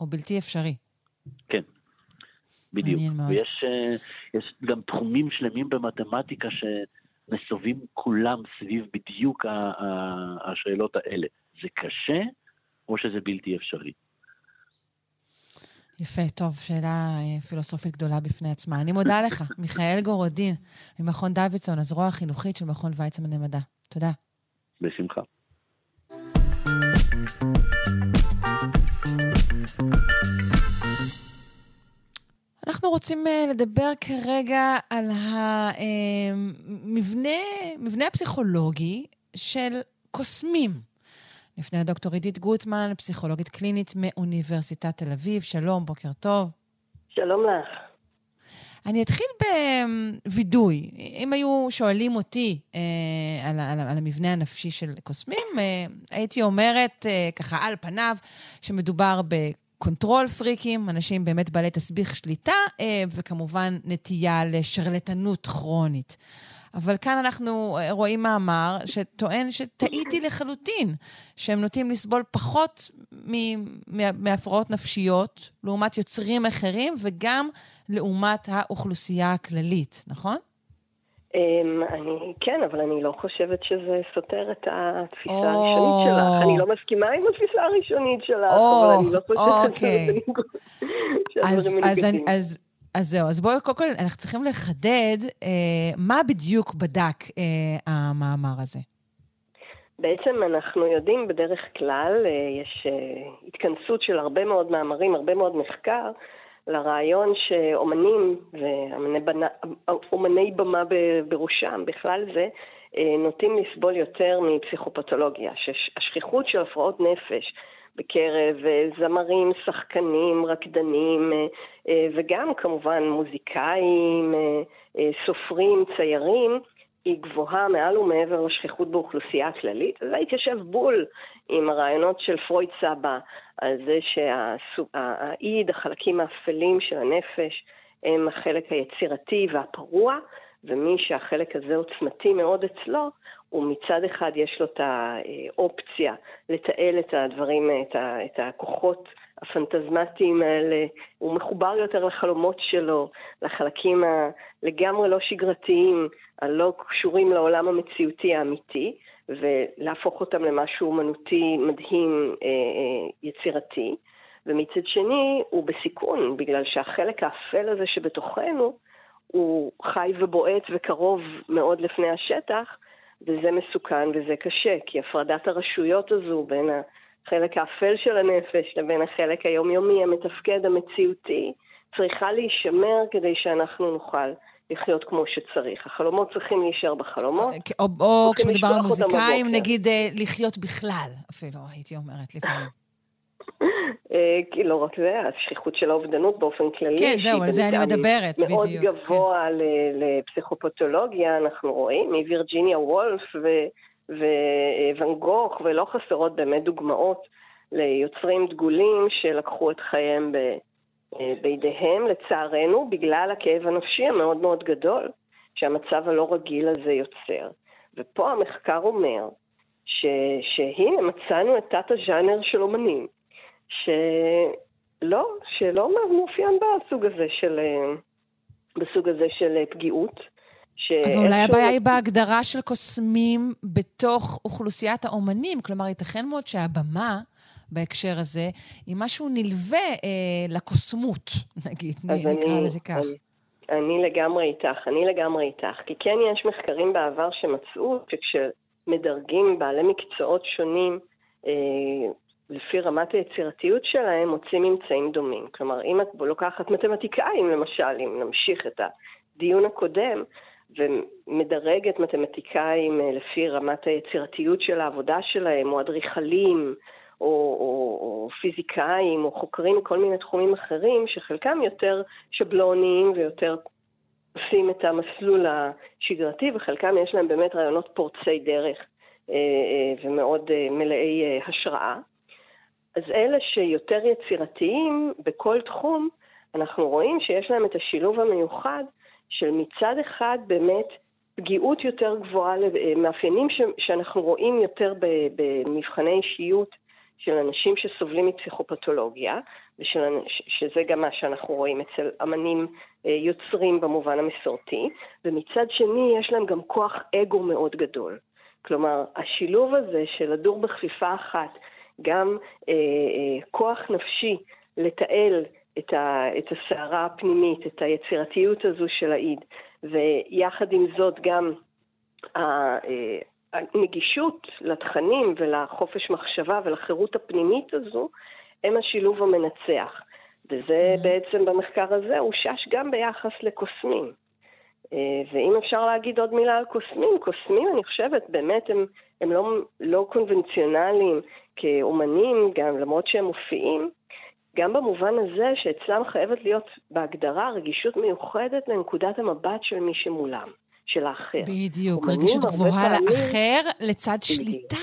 או בלתי אפשרי. כן, בדיוק. מעניין מאוד. ויש אה, יש גם תחומים שלמים במתמטיקה שנסובים כולם סביב בדיוק השאלות האלה. זה קשה או שזה בלתי אפשרי? יפה, טוב, שאלה אה, פילוסופית גדולה בפני עצמה. אני מודה [laughs] לך, מיכאל גורודין, ממכון דוידסון, הזרוע החינוכית של מכון ויצמן למדע. תודה. בשמחה. אנחנו רוצים אה, לדבר כרגע על המבנה מבנה הפסיכולוגי של קוסמים. לפני הדוקטור עידית גוטמן, פסיכולוגית קלינית מאוניברסיטת תל אביב. שלום, בוקר טוב. שלום לך. אני אתחיל בווידוי. אם היו שואלים אותי אה, על, על, על המבנה הנפשי של קוסמים, אה, הייתי אומרת, אה, ככה על פניו, שמדובר ב control freak ים, אנשים באמת בעלי תסביך שליטה, אה, וכמובן נטייה לשרלטנות כרונית. אבל כאן אנחנו אה, רואים מאמר שטוען שטעיתי לחלוטין, שהם נוטים לסבול פחות מהפרעות נפשיות, לעומת יוצרים אחרים, וגם לעומת האוכלוסייה הכללית, נכון? אמ, אני, כן, אבל אני לא חושבת שזה סותר את התפיסה או. הראשונית שלך. אני לא מסכימה עם התפיסה הראשונית שלך, או, אבל אני לא חושבת אוקיי. שזה בניגוד- אז, זהו, אז בואי, קודם כל, אנחנו צריכים לחדד אה, מה בדיוק בדק אה, המאמר הזה. בעצם אנחנו יודעים בדרך כלל, אה, יש אה, התכנסות של הרבה מאוד מאמרים, הרבה מאוד מחקר, לרעיון שאומנים ואומני במה בראשם, בכלל זה, אה, נוטים לסבול יותר מפסיכופתולוגיה, שהשכיחות של הפרעות נפש בקרב אה, זמרים, שחקנים, רקדנים, וגם כמובן מוזיקאים, סופרים, ציירים, היא גבוהה מעל ומעבר לשכיחות באוכלוסייה הכללית, וזה התיישב בול עם הרעיונות של פרויד סבא על זה שהאיד, החלקים האפלים של הנפש, הם החלק היצירתי והפרוע, ומי שהחלק הזה עוצמתי מאוד אצלו, הוא מצד אחד יש לו את האופציה לתעל את הדברים, את, ה, את הכוחות הפנטזמטיים האלה, הוא מחובר יותר לחלומות שלו, לחלקים הלגמרי לא שגרתיים, הלא קשורים לעולם המציאותי האמיתי, ולהפוך אותם למשהו אומנותי מדהים, אה, אה, יצירתי. ומצד שני, הוא בסיכון, בגלל שהחלק האפל הזה שבתוכנו, הוא חי ובועט וקרוב מאוד לפני השטח, וזה מסוכן וזה קשה, כי הפרדת הרשויות הזו בין החלק האפל של הנפש לבין החלק היומיומי, המתפקד, המציאותי, צריכה להישמר כדי שאנחנו נוכל לחיות כמו שצריך. החלומות צריכים להישאר בחלומות. או, או כשמדובר על מוזיקאים, נגיד אה, לחיות בכלל, אפילו, הייתי אומרת לפעמים. [laughs] אה, כי לא רק זה, השכיחות של האובדנות באופן כללי. כן, זהו, על זה אני מדברת, בדיוק. מאוד גבוה כן. לפסיכופתולוגיה, אנחנו רואים, מווירג'יניה וולף וואן גוך, ולא חסרות באמת דוגמאות ליוצרים דגולים שלקחו את חייהם ב, אה, בידיהם, לצערנו, בגלל הכאב הנפשי המאוד מאוד גדול שהמצב הלא רגיל הזה יוצר. ופה המחקר אומר ש, שהנה מצאנו את תת-הז'אנר של אומנים, שלא, שלא מאופיין בסוג הזה של, אה, בסוג הזה של פגיעות. אבל אולי הבעיה היא בהגדרה של קוסמים בתוך אוכלוסיית האומנים. כלומר, ייתכן מאוד שהבמה, בהקשר הזה, היא משהו נלווה אה, לקוסמות, [laughs] נגיד, נקרא אני, לזה כך. אני, אני לגמרי איתך, אני לגמרי איתך. כי כן יש מחקרים בעבר שמצאו שכשמדרגים בעלי מקצועות שונים, אה, לפי רמת היצירתיות שלהם, מוצאים ממצאים דומים. כלומר, אם את לוקחת מתמטיקאים, למשל, אם נמשיך את הדיון הקודם, ומדרגת מתמטיקאים אה, לפי רמת היצירתיות של העבודה שלהם, או אדריכלים, או, או, או פיזיקאים, או חוקרים מכל מיני תחומים אחרים, שחלקם יותר שבלוניים ויותר עושים את המסלול השגרתי, וחלקם יש להם באמת רעיונות פורצי דרך אה, אה, ומאוד מלאי השראה. אז אלה שיותר יצירתיים בכל תחום, אנחנו רואים שיש להם את השילוב המיוחד של מצד אחד באמת פגיעות יותר גבוהה, מאפיינים ש, שאנחנו רואים יותר במבחני אישיות של אנשים שסובלים מפסיכופתולוגיה, שזה גם מה שאנחנו רואים אצל אמנים אה, יוצרים במובן המסורתי, ומצד שני יש להם גם כוח אגו מאוד גדול. כלומר, השילוב הזה של לדור בכפיפה אחת, גם אה, אה, כוח נפשי לתעל את, ה, את הסערה הפנימית, את היצירתיות הזו של האיד, ויחד עם זאת גם אה, הנגישות לתכנים ולחופש מחשבה ולחירות הפנימית הזו, הם השילוב המנצח. וזה mm-hmm. בעצם במחקר הזה הושש גם ביחס לקוסמים. אה, ואם אפשר להגיד עוד מילה על קוסמים, קוסמים, אני חושבת, באמת הם, הם לא, לא קונבנציונליים כאומנים, גם למרות שהם מופיעים, גם במובן הזה שאצלם חייבת להיות בהגדרה רגישות מיוחדת לנקודת המבט של מי שמולם, של האחר. בדיוק, רגישות גבוהה לאחר לצד שליטה.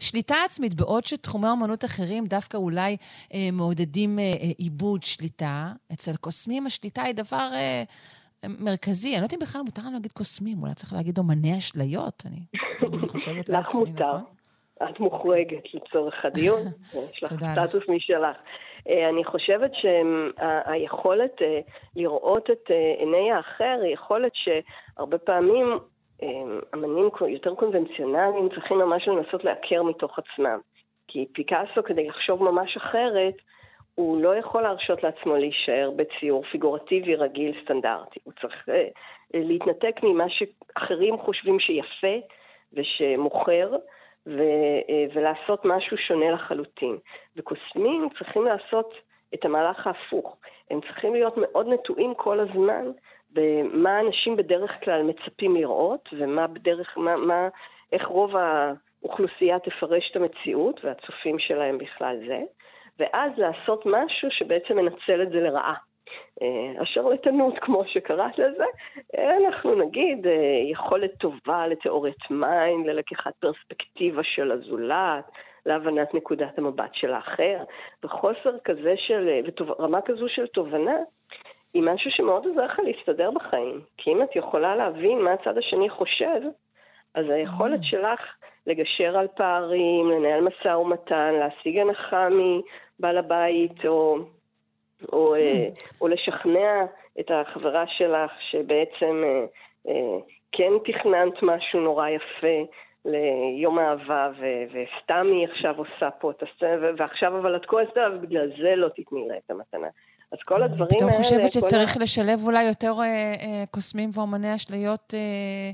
שליטה עצמית, בעוד שתחומי אומנות אחרים דווקא אולי אה, מעודדים אה, אה, עיבוד שליטה, אצל קוסמים השליטה היא דבר אה, מרכזי. אני לא יודעת אם בכלל מותר לנו להגיד קוסמים, אולי צריך להגיד אומני אשליות, אני חושבת [laughs] לעצמי, נכון? לך מותר. את מוחרגת לצורך הדיון, [laughs] יש לך סטטוס משלך. אה, אני חושבת שהיכולת אה, לראות את אה, עיני האחר היא יכולת שהרבה פעמים אמנים יותר קונבנציונליים צריכים ממש לנסות לעקר מתוך עצמם. כי פיקאסו, כדי לחשוב ממש אחרת, הוא לא יכול להרשות לעצמו להישאר בציור פיגורטיבי רגיל סטנדרטי. הוא צריך להתנתק ממה שאחרים חושבים שיפה ושמוכר, ו- ולעשות משהו שונה לחלוטין. וקוסמים צריכים לעשות את המהלך ההפוך. הם צריכים להיות מאוד נטועים כל הזמן במה אנשים בדרך כלל מצפים לראות, ומה בדרך, מה, מה, איך רוב האוכלוסייה תפרש את המציאות, והצופים שלהם בכלל זה, ואז לעשות משהו שבעצם מנצל את זה לרעה. אה, השרלטנות, כמו שקראת לזה, אה, אנחנו נגיד אה, יכולת טובה לתיאוריית מים, ללקיחת פרספקטיבה של הזולת, להבנת נקודת המבט של האחר, וחוסר כזה של, ורמה כזו של תובנה, היא משהו שמאוד עוזר לך להסתדר בחיים. כי אם את יכולה להבין מה הצד השני חושב, אז היכולת שלך לגשר על פערים, לנהל משא ומתן, להשיג הנחה מבעל הבית, או או, אה, או לשכנע את החברה שלך שבעצם אה, אה, כן תכננת משהו נורא יפה ליום אהבה, ו- וסתם היא עכשיו עושה פה את הסבב, ועכשיו אבל את כועסת עליו, ובגלל זה לא תתני לה את המתנה. אז כל הדברים האלה... פתאום חושבת שצריך כל... לשלב אולי יותר אה, אה, קוסמים ואומני אשליות אה,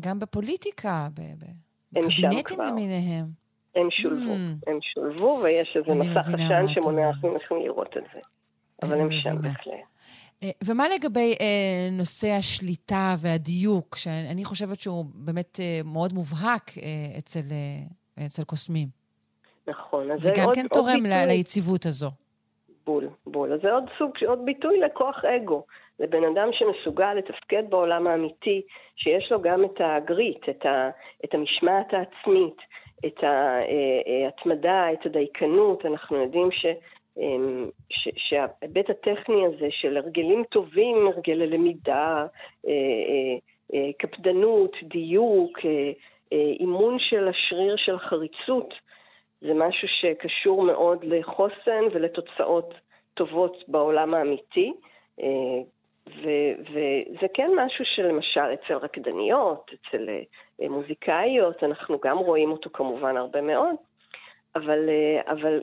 גם בפוליטיקה, בקבינטים למיניהם. הם שולבו, mm. הם שולבו, ויש איזה מסך עשן שמונע ממך לראות את זה. אבל הם שם בהחלט. אה, ומה לגבי אה, נושא השליטה והדיוק, שאני חושבת שהוא באמת אה, מאוד מובהק אה, אצל, אה, אצל קוסמים. נכון. זה, זה גם עוד, כן תורם ביטוי... ליציבות הזו. בול, בול. אז זה עוד סוג, עוד ביטוי לכוח אגו. לבן אדם שמסוגל לתפקד בעולם האמיתי, שיש לו גם את הגריט, את, ה, את המשמעת העצמית, את ההתמדה, את הדייקנות. אנחנו יודעים ש... אמ, שההיבט הטכני הזה של הרגלים טובים, הרגלי למידה, אה, אה, אה, קפדנות, דיוק, אימון של השריר של החריצות, זה משהו שקשור מאוד לחוסן ולתוצאות טובות בעולם האמיתי. וזה כן משהו שלמשל אצל רקדניות, אצל מוזיקאיות, אנחנו גם רואים אותו כמובן הרבה מאוד, אבל, אבל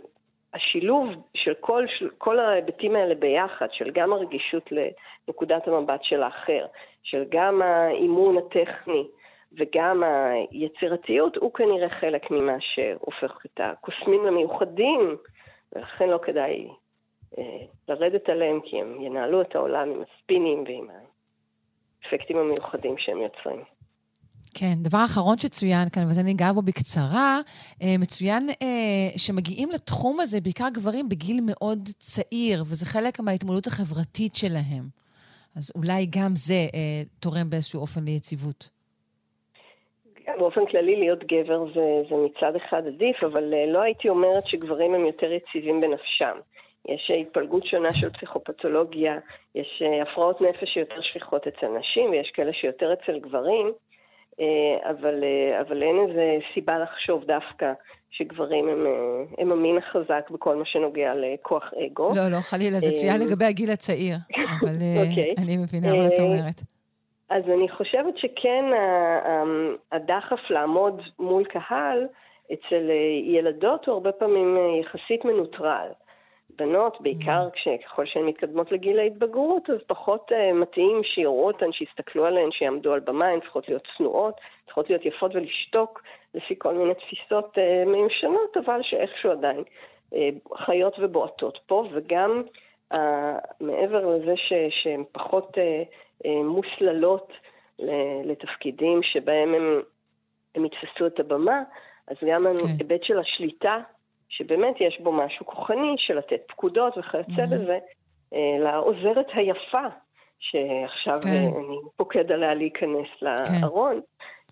השילוב של כל, של כל ההיבטים האלה ביחד, של גם הרגישות לנקודת המבט של האחר, של גם האימון הטכני וגם היצירתיות, הוא כנראה חלק ממה שהופך את הקוסמים למיוחדים, ולכן לא כדאי אה, לרדת עליהם, כי הם ינהלו את העולם עם הספינים ועם האפקטים המיוחדים שהם יוצרים. כן, דבר אחרון שצוין כאן, וזה ניגע בו בקצרה, אה, מצוין אה, שמגיעים לתחום הזה בעיקר גברים בגיל מאוד צעיר, וזה חלק מההתמודדות החברתית שלהם. אז אולי גם זה אה, תורם באיזשהו אופן ליציבות. באופן כללי להיות גבר זה, זה מצד אחד עדיף, אבל לא הייתי אומרת שגברים הם יותר יציבים בנפשם. יש התפלגות שונה של פסיכופתולוגיה, יש הפרעות נפש שיותר שכיחות אצל נשים, ויש כאלה שיותר אצל גברים. אה, אבל, אה, אבל אין איזה סיבה לחשוב דווקא שגברים הם, אה, הם המין החזק בכל מה שנוגע לכוח אגו. לא, לא, חלילה, זה צוין לגבי הגיל הצעיר, אבל okay. אוקיי. אני מבינה מה את אומרת. אז אני חושבת שכן הדחף לעמוד מול קהל אצל ילדות הוא הרבה פעמים יחסית מנוטרל. בנות, בעיקר mm. ככל שהן מתקדמות לגיל ההתבגרות, אז פחות uh, מתאים שיראו אותן, שיסתכלו עליהן, שיעמדו על במה, הן צריכות להיות צנועות, צריכות להיות יפות ולשתוק לפי כל מיני תפיסות uh, מיושנות, אבל שאיכשהו עדיין uh, חיות ובועטות פה, וגם uh, מעבר לזה שהן פחות uh, uh, מוסללות לתפקידים שבהם הם יתפסו את הבמה, אז גם כן. ההיבט של השליטה שבאמת יש בו משהו כוחני של לתת פקודות וכיוצא. בזה, אה, לעוזרת היפה, שעכשיו כן. אה, אני פוקד עליה להיכנס כן. לארון.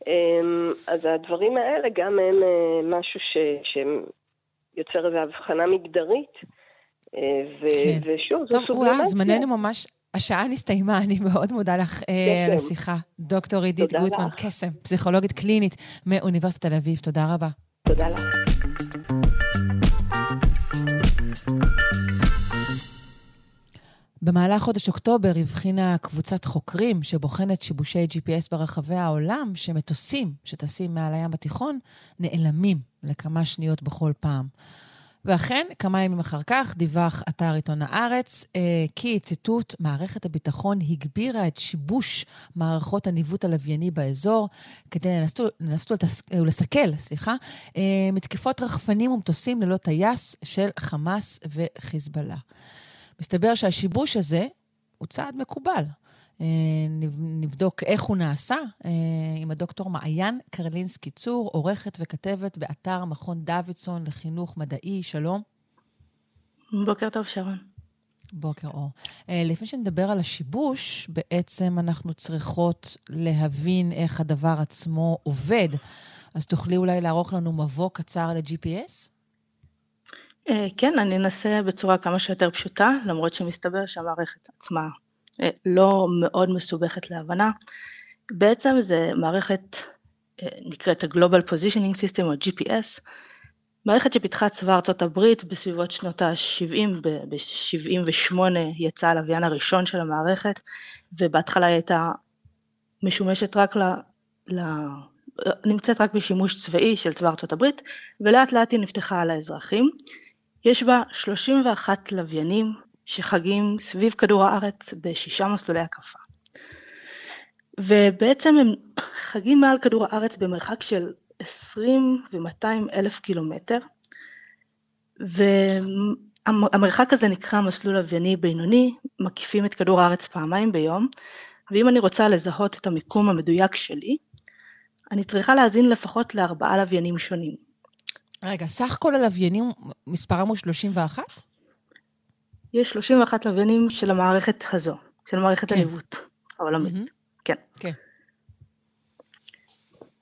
אמ, אז הדברים האלה גם הם אה, משהו ש, שיוצר איזו הבחנה מגדרית. ו, כן. ושוב, זו סוג באמת... טוב, זמננו ממש... השעה נסתיימה, אני מאוד מודה לך על השיחה. דוקטור עידית גוטמן, קסם, פסיכולוגית קלינית מאוניברסיטת תל אביב. תודה רבה. תודה לך. במהלך חודש אוקטובר הבחינה קבוצת חוקרים שבוחנת שיבושי GPS ברחבי העולם, שמטוסים שטסים מעל הים התיכון נעלמים לכמה שניות בכל פעם. ואכן, כמה ימים אחר כך דיווח אתר עיתון הארץ אה, כי, ציטוט, מערכת הביטחון הגבירה את שיבוש מערכות הניווט הלווייני באזור כדי לנסות ולסכל, סליחה, אה, מתקפות רחפנים ומטוסים ללא טייס של חמאס וחיזבאללה. מסתבר שהשיבוש הזה הוא צעד מקובל. נבדוק איך הוא נעשה עם הדוקטור מעיין קרלינסקי צור, עורכת וכתבת באתר מכון דוידסון לחינוך מדעי. שלום. בוקר טוב, שרון. בוקר אור. לפני שנדבר על השיבוש, בעצם אנחנו צריכות להבין איך הדבר עצמו עובד. אז תוכלי אולי לערוך לנו מבוא קצר ל-GPS? אה, כן, אני אנסה בצורה כמה שיותר פשוטה, למרות שמסתבר שהמערכת עצמה אה, לא מאוד מסובכת להבנה. בעצם זה מערכת, אה, נקראת ה-Global Positioning System או GPS, מערכת שפיתחה צבא ארצות הברית בסביבות שנות ה-70, ב-78 יצא הלוויין הראשון של המערכת, ובהתחלה היא הייתה משומשת רק ל... ל... נמצאת רק בשימוש צבאי של צבא ארצות הברית, ולאט לאט היא נפתחה על האזרחים. יש בה 31 לוויינים שחגים סביב כדור הארץ בשישה מסלולי הקפה. ובעצם הם חגים מעל כדור הארץ במרחק של 20 ו-200 אלף קילומטר, והמרחק הזה נקרא מסלול לווייני בינוני, מקיפים את כדור הארץ פעמיים ביום, ואם אני רוצה לזהות את המיקום המדויק שלי, אני צריכה להאזין לפחות לארבעה לוויינים שונים. רגע, סך כל הלוויינים, מספרם הוא 31? יש 31 לוויינים של המערכת הזו, של מערכת כן. הניווט העולמית. Mm-hmm. כן. כן.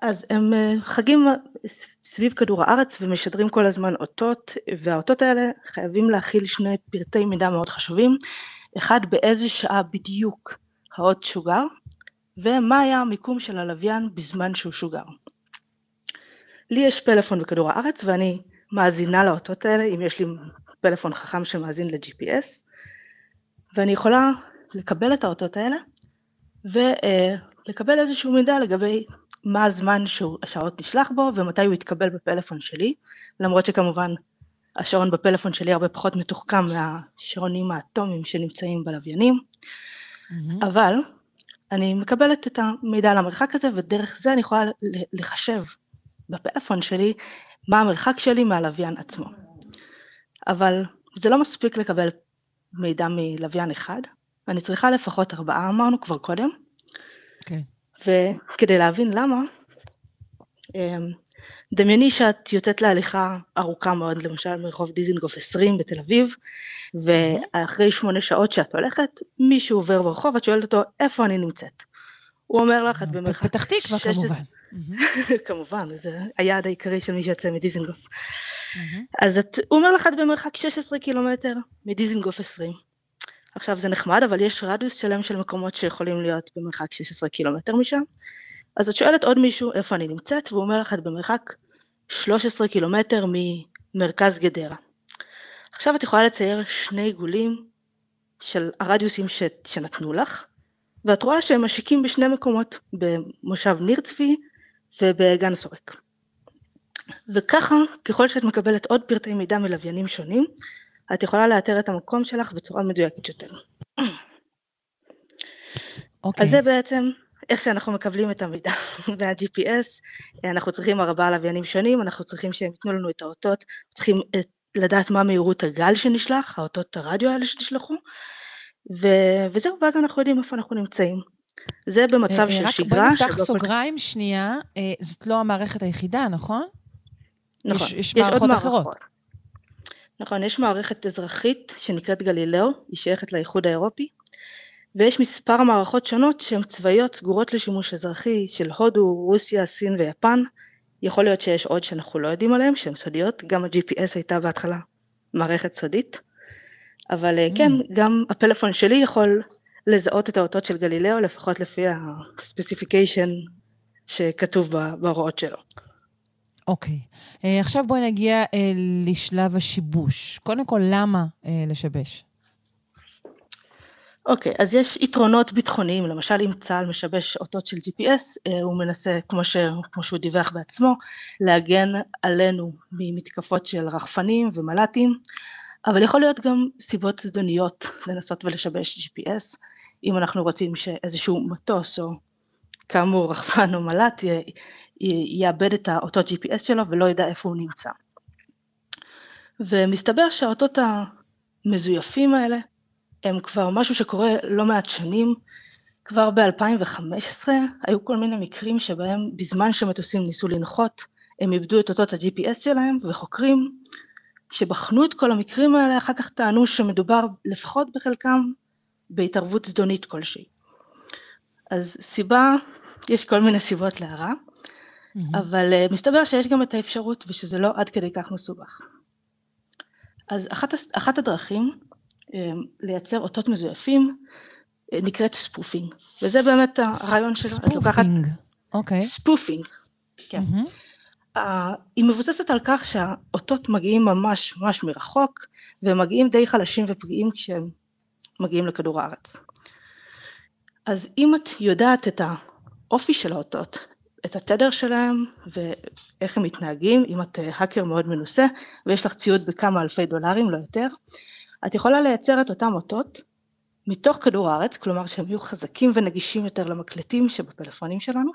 אז הם אה, חגים סביב כדור הארץ ומשדרים כל הזמן אותות, והאותות האלה חייבים להכיל שני פרטי מידע מאוד חשובים. אחד, באיזה שעה בדיוק האות שוגר, ומה היה המיקום של הלוויין בזמן שהוא שוגר. לי יש פלאפון בכדור הארץ ואני מאזינה לאותות האלה, אם יש לי פלאפון חכם שמאזין ל-GPS, ואני יכולה לקבל את האותות האלה ולקבל איזשהו מידע לגבי מה הזמן שהשעות נשלח בו ומתי הוא יתקבל בפלאפון שלי, למרות שכמובן השעון בפלאפון שלי הרבה פחות מתוחכם מהשעונים האטומיים שנמצאים בלוויינים, mm-hmm. אבל אני מקבלת את המידע על המרחק הזה ודרך זה אני יכולה לחשב בפלאפון שלי מה המרחק שלי מהלוויין עצמו. אבל זה לא מספיק לקבל מידע מלוויין אחד, אני צריכה לפחות ארבעה, אמרנו כבר קודם. כן. Okay. וכדי להבין למה, אמ, דמייני שאת יוצאת להליכה ארוכה מאוד, למשל מרחוב דיזינגוף 20 בתל אביב, ואחרי שמונה שעות שאת הולכת, מישהו עובר ברחוב, את שואלת אותו, איפה אני נמצאת? הוא אומר לך, את במרחק... פתח תקווה כמובן. [laughs] כמובן, זה היעד העיקרי של מי שיוצא מדיזינגוף. אז את, הוא אומר לך, את במרחק 16 קילומטר מדיזינגוף 20. עכשיו זה נחמד, אבל יש רדיוס שלם של מקומות שיכולים להיות במרחק 16 קילומטר משם. אז את שואלת עוד מישהו איפה אני נמצאת, והוא אומר לך, את במרחק 13 קילומטר ממרכז גדרה. עכשיו את יכולה לצייר שני עיגולים של הרדיוסים ש... שנתנו לך, ואת רואה שהם משיקים בשני מקומות, במושב ניר צבי ובגן סורק. וככה, ככל שאת מקבלת עוד פרטי מידע מלוויינים שונים, את יכולה לאתר את המקום שלך בצורה מדויקת יותר. Okay. אוקיי. אז זה בעצם איך שאנחנו מקבלים את המידע [laughs] מה-GPS, אנחנו צריכים ארבעה לוויינים שונים, אנחנו צריכים שהם ייתנו לנו את האותות, צריכים את, לדעת מה מהירות הגל שנשלח, האותות הרדיו האלה שנשלחו, ו, וזהו, ואז אנחנו יודעים איפה אנחנו נמצאים. זה במצב אה, של שגרה. רק בוא נפתח סוגריים שנייה, אה, זאת לא המערכת היחידה, נכון? נכון, יש, יש, יש מערכות אחרות. נכון, יש מערכת אזרחית שנקראת גלילאו, היא שייכת לאיחוד האירופי, ויש מספר מערכות שונות שהן צבאיות סגורות לשימוש אזרחי של הודו, רוסיה, סין ויפן. יכול להיות שיש עוד שאנחנו לא יודעים עליהן, שהן סודיות, גם ה-GPS הייתה בהתחלה מערכת סודית, אבל אה, כן, mm. כן, גם הפלאפון שלי יכול לזהות את האותות של גלילאו, לפחות לפי הספציפיקיישן שכתוב בהוראות שלו. אוקיי, okay. uh, עכשיו בואי נגיע uh, לשלב השיבוש. קודם כל, למה uh, לשבש? אוקיי, okay, אז יש יתרונות ביטחוניים, למשל אם צה"ל משבש אותות של GPS, אה, הוא מנסה, כמו, ש, כמו שהוא דיווח בעצמו, להגן עלינו ממתקפות של רחפנים ומל"טים, אבל יכול להיות גם סיבות זדוניות לנסות ולשבש GPS, אם אנחנו רוצים שאיזשהו מטוס או כאמור רחפן או מל"ט יאבד את האותות GPS שלו ולא ידע איפה הוא נמצא. ומסתבר שהאותות המזויפים האלה הם כבר משהו שקורה לא מעט שנים, כבר ב-2015 היו כל מיני מקרים שבהם בזמן שמטוסים ניסו לנחות, הם איבדו את אותות ה-GPS שלהם, וחוקרים שבחנו את כל המקרים האלה, אחר כך טענו שמדובר לפחות בחלקם בהתערבות זדונית כלשהי. אז סיבה, יש כל מיני סיבות להרע, mm-hmm. אבל uh, מסתבר שיש גם את האפשרות ושזה לא עד כדי כך מסובך. אז אחת, אחת הדרכים אמ, לייצר אותות מזויפים אה, נקראת spoofing, וזה באמת הרעיון שלו. spoofing, אוקיי. spoofing, כן. אמ-הממ. אה, היא מבוססת על כך שהאותות מגיעים ממש ממש מרחוק, והם מגיעים די חלשים ופגיעים כשהם מגיעים לכדור הארץ. אז אם את יודעת את האופי של האותות, את התדר שלהם ואיך הם מתנהגים, אם את האקר מאוד מנוסה ויש לך ציוד בכמה אלפי דולרים, לא יותר, את יכולה לייצר את אותם אותות מתוך כדור הארץ, כלומר שהם יהיו חזקים ונגישים יותר למקלטים שבפלאפונים שלנו,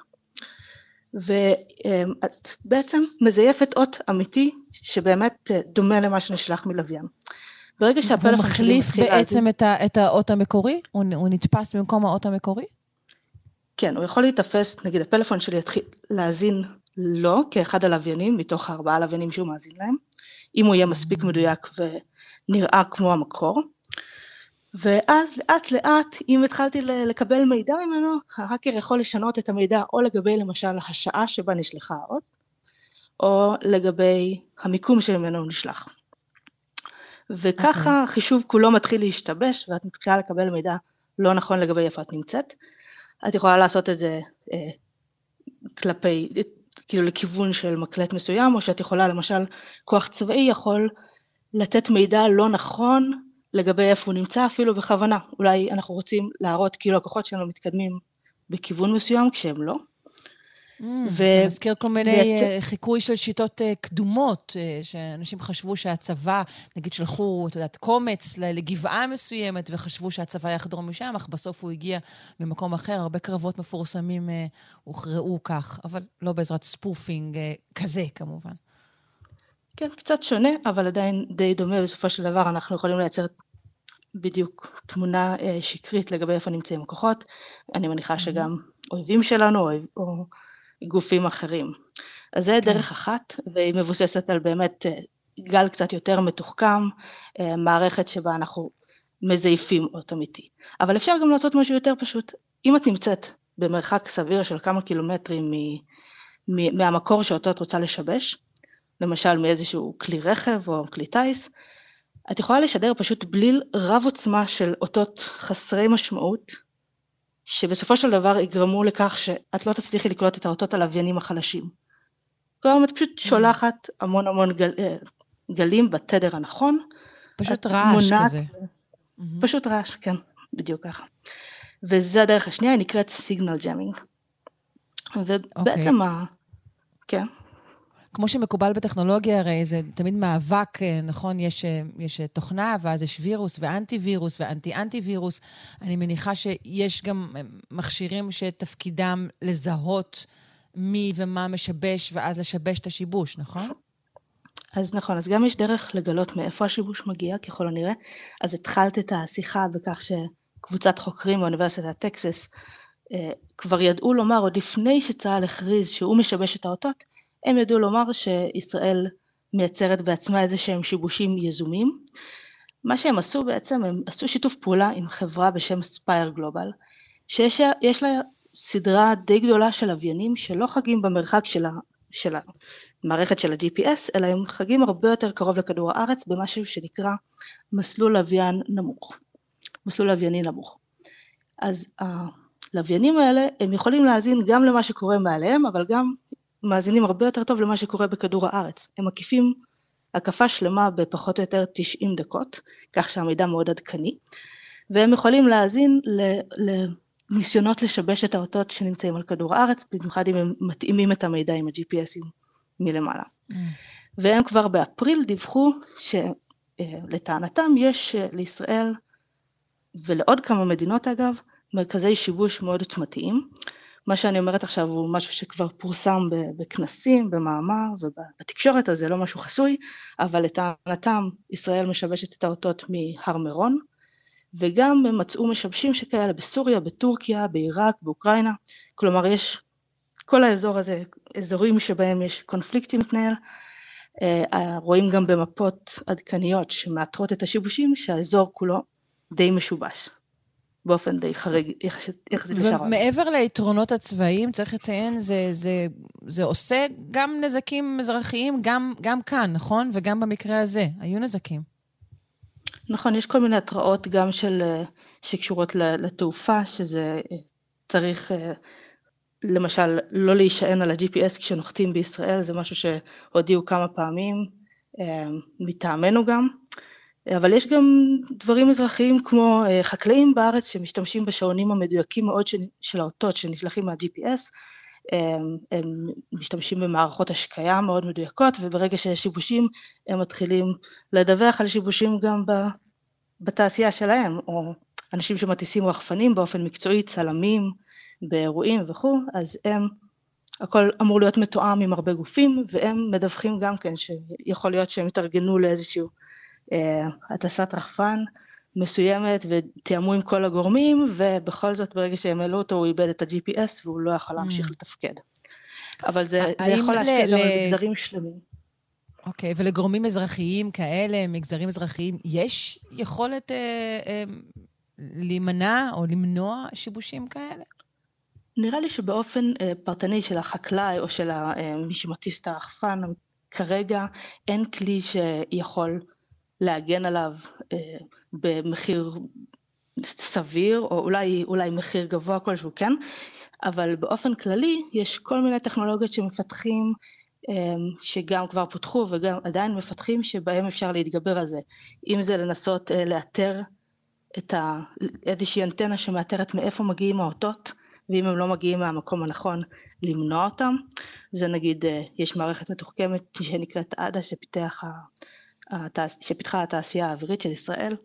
ואת בעצם מזייפת אות אמיתי שבאמת דומה למה שנשלח מלוויין. ברגע שהפלאפון שלי מתחיל להזין... הוא מחליף בעצם את, ה, את האות המקורי? הוא, הוא נתפס במקום האות המקורי? כן, הוא יכול להיתפס, נגיד הפלאפון שלי יתחיל להאזין לו כאחד הלוויינים מתוך הארבעה לוויינים שהוא מאזין להם, אם הוא יהיה מספיק מדויק ונראה כמו המקור. ואז לאט לאט, אם התחלתי לקבל מידע ממנו, ההאקר יכול לשנות את המידע או לגבי למשל השעה שבה נשלחה האות, או לגבי המיקום שממנו הוא נשלח. וככה okay. אוקיי. החישוב כולו מתחיל להשתבש, ואת מתחילה לקבל מידע לא נכון לגבי איפה את נמצאת. את יכולה לעשות את זה אה, כלפי, כאילו לכיוון של מקלט מסוים, או שאת יכולה, למשל, כוח צבאי יכול לתת מידע לא נכון לגבי איפה הוא נמצא, אפילו בכוונה. אולי אנחנו רוצים להראות כאילו הכוחות שלנו מתקדמים בכיוון מסוים, כשהם לא. Mm, ו... זה מזכיר כל מיני ואת... אה, חיקוי של שיטות uh, קדומות, uh, שאנשים חשבו שהצבא, נגיד שלחו, את יודעת, קומץ לגבעה מסוימת, וחשבו שהצבא יחדור משם, אך בסוף הוא הגיע ממקום אחר. הרבה קרבות מפורסמים הוכרעו כך, אבל לא בעזרת spoofing כזה, כמובן. כן, קצת שונה, אבל עדיין די דומה. בסופו של דבר אנחנו יכולים לייצר בדיוק תמונה שקרית לגבי איפה נמצאים הכוחות. אני מניחה שגם אויבים שלנו, או... גופים אחרים. אז זה כן. דרך אחת, והיא מבוססת על באמת אה, גל קצת יותר מתוחכם, אה, מערכת שבה אנחנו מזייפים אות אמיתי. אבל אפשר גם לעשות משהו יותר פשוט. אם את נמצאת במרחק סביר של כמה קילומטרים מ, מ, מהמקור שאותו את רוצה לשבש, למשל מאיזשהו כלי רכב או כלי טיס, את יכולה לשדר פשוט בליל רב עוצמה של אותות חסרי משמעות, שבסופו של דבר יגרמו לכך שאת לא תצליחי לקלוט את האותות הלוויינים החלשים. כלומר, את פשוט mm. שולחת המון המון גל, אה, גלים בתדר הנכון. פשוט רעש מונעת, כזה. פשוט רעש, כן, בדיוק ככה. וזה הדרך השנייה, היא נקראת סיגנל ג'מינג. ובעצם okay. ה... כן. כמו שמקובל בטכנולוגיה, הרי זה תמיד מאבק, אה, נכון? יש, אה, יש אה, תוכנה, ואז יש וירוס ואנטי וירוס ואנטי אנטי וירוס. אני מניחה שיש גם מכשירים שתפקידם לזהות מי ומה משבש, ואז לשבש את השיבוש, נכון? אז נכון, אז גם יש דרך לגלות מאיפה השיבוש מגיע, ככל הנראה. אז התחלת את השיחה בכך שקבוצת חוקרים באוניברסיטת טקסס כבר ידעו לומר, עוד לפני שצה"ל הכריז שהוא משבש את האותות, הם ידעו לומר שישראל מייצרת בעצמה איזה שהם שיבושים יזומים. מה שהם עשו בעצם, הם עשו שיתוף פעולה עם חברה בשם ספייר גלובל, שיש לה סדרה די גדולה של לוויינים שלא חגים במרחק של, ה, של המערכת של ה-GPS, אלא הם חגים הרבה יותר קרוב לכדור הארץ במשהו שנקרא מסלול לוויין נמוך, מסלול לווייני נמוך. אז הלוויינים האלה, הם יכולים להאזין גם למה שקורה מעליהם, אבל גם מאזינים הרבה יותר טוב למה שקורה בכדור הארץ. הם מקיפים הקפה שלמה בפחות או יותר 90 דקות, כך שהמידע מאוד עדכני, והם יכולים להאזין לניסיונות לשבש את האותות שנמצאים על כדור הארץ, במיוחד אם הם מתאימים את המידע עם ה-GPSים מלמעלה. Mm. והם כבר באפריל דיווחו שלטענתם יש אה, לישראל ולעוד כמה מדינות אגב, מרכזי שיבוש מאוד עוצמתיים, מה שאני אומרת עכשיו הוא משהו שכבר פורסם בכנסים, במאמר ובתקשורת, אז זה לא משהו חסוי, אבל לטענתם ישראל משבשת את האותות מהר מירון, וגם הם מצאו משבשים שכאלה בסוריה, בטורקיה, בעיראק, באוקראינה. כלומר, יש כל האזור הזה, אזורים שבהם יש קונפליקט שמתנהל. אה, רואים גם במפות עדכניות שמאתרות את השיבושים שהאזור כולו די משובש. באופן די חריג יחסית לשאר. ומעבר ליתרונות הצבאיים, צריך לציין, זה, זה, זה עושה גם נזקים אזרחיים, גם, גם כאן, נכון? וגם במקרה הזה, היו נזקים. נכון, יש כל מיני התראות גם של, אה, שקשורות לתעופה, שזה אה, צריך אה, למשל לא להישען על ה-GPS כשנוחתים בישראל, זה משהו שהודיעו כמה פעמים, מטעמנו גם. אבל יש גם דברים אזרחיים כמו חקלאים בארץ שמשתמשים בשעונים המדויקים מאוד של האותות שנשלחים מה-GPS, הם, הם משתמשים במערכות השקיה מאוד מדויקות, וברגע שיש שיבושים, הם מתחילים לדווח על שיבושים גם ב, בתעשייה שלהם, או אנשים שמטיסים רחפנים באופן מקצועי, צלמים באירועים וכו', אז הם, הכל אמור להיות מתואם עם הרבה גופים, והם מדווחים גם כן שיכול להיות שהם התארגנו לאיזשהו אה, הטסת רחפן, מסוימת ותיאמו עם כל הגורמים, ובכל זאת ברגע שהם העלו אותו הוא איבד את ה-GPS והוא לא יכול להמשיך mm. לתפקד. אבל זה, זה יכול להשפיע גם על מגזרים שלמים. אוקיי, okay, ולגורמים אזרחיים כאלה, מגזרים אזרחיים, יש יכולת אה, אה, להימנע או למנוע שיבושים כאלה? נראה לי שבאופן אה, פרטני של החקלאי או של אה, מי שמטיס את הרחפן, כרגע אין כלי שיכול להגן עליו אה, במחיר סביר, או אולי, אולי מחיר גבוה כלשהו, כן? אבל באופן כללי יש כל מיני טכנולוגיות שמפתחים, אמ, שגם כבר פותחו וגם עדיין מפתחים, שבהם אפשר להתגבר על זה. אם זה לנסות אה, לאתר את ה... איזושהי אנטנה שמאתרת מאיפה מגיעים האותות, ואם הם לא מגיעים מהמקום הנכון, למנוע אותם. זה נגיד, אה, יש מערכת מתוחכמת שנקראת עדה שפיתח שפיתחה התעשייה האווירית של ישראל,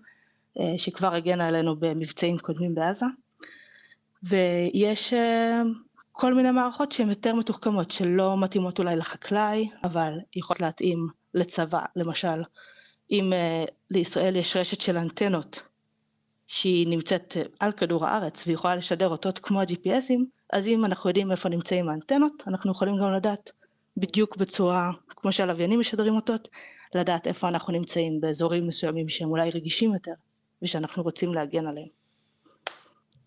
אה, שכבר הגנה עלינו במבצעים קודמים בעזה. ויש אה, כל מיני מערכות שהן יותר מתוחכמות, שלא מתאימות אולי לחקלאי, אבל יכולות להתאים לצבא. למשל, אם אה, לישראל יש רשת של אנטנות שהיא נמצאת על כדור הארץ והיא יכולה לשדר אותות כמו ה-GPSים, אז אם אנחנו יודעים איפה נמצאים האנטנות, אנחנו יכולים גם לדעת בדיוק בצורה, כמו שהלוויינים משדרים אותות, לדעת איפה אנחנו נמצאים באזורים מסוימים שהם אולי רגישים יותר, ושאנחנו רוצים להגן עליהם.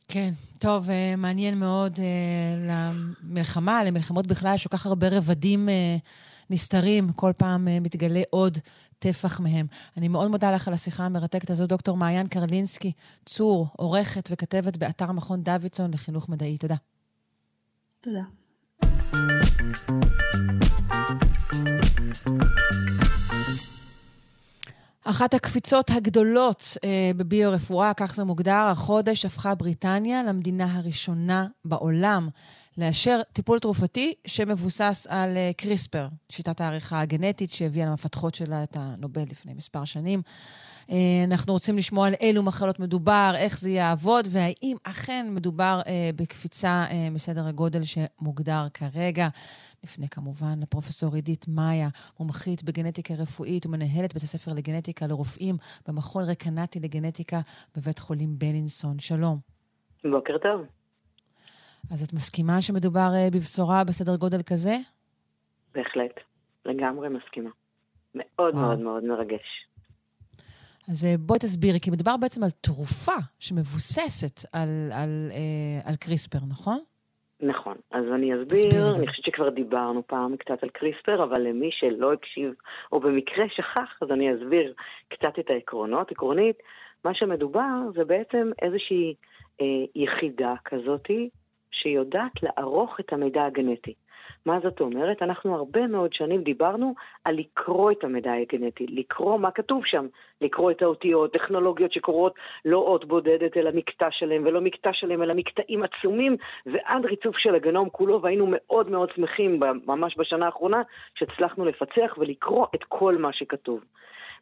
כן, טוב, אה, מעניין מאוד אה, למלחמה, למלחמות בכלל, יש כל כך הרבה רבדים אה, נסתרים, כל פעם מתגלה עוד טפח מהם. אני מאוד מודה לך על השיחה המרתקת הזו, דוקטור מעיין קרלינסקי, צור, עורכת וכתבת באתר מכון דוידסון לחינוך מדעי. תודה. תודה. אחת הקפיצות הגדולות אה, בביו-רפואה, כך זה מוגדר, החודש הפכה בריטניה למדינה הראשונה בעולם לאשר טיפול תרופתי שמבוסס על אה, קריספר, שיטת העריכה הגנטית שהביאה למפתחות שלה את הנובל לפני מספר שנים. אה, אנחנו רוצים לשמוע על אילו מחלות מדובר, איך זה יעבוד, והאם אכן מדובר אה, בקפיצה אה, מסדר הגודל שמוגדר כרגע. נפנה כמובן לפרופסור עידית מאיה, מומחית בגנטיקה רפואית ומנהלת בית הספר לגנטיקה לרופאים במכון רקנטי לגנטיקה בבית חולים בלינסון. שלום. בוקר טוב. אז את מסכימה שמדובר בבשורה בסדר גודל כזה? בהחלט, לגמרי מסכימה. מאוד מאוד מאוד מרגש. אז אה, בואי תסבירי, כי מדובר בעצם על תרופה שמבוססת על, על, אה, על קריספר, נכון? נכון. אז אני אסביר, אני חושבת שכבר דיברנו פעם קצת על קריספר, אבל למי שלא הקשיב, או במקרה שכח, אז אני אסביר קצת את העקרונות. עקרונית, מה שמדובר זה בעצם איזושהי אה, יחידה כזאתי, שיודעת לערוך את המידע הגנטי. מה זאת אומרת? אנחנו הרבה מאוד שנים דיברנו על לקרוא את המידע הגנטי, לקרוא מה כתוב שם, לקרוא את האותיות, טכנולוגיות שקורות לא אות בודדת אלא מקטע שלם, ולא מקטע שלם אלא מקטעים עצומים, ועד ריצוף של הגנום כולו, והיינו מאוד מאוד שמחים ממש בשנה האחרונה שהצלחנו לפצח ולקרוא את כל מה שכתוב.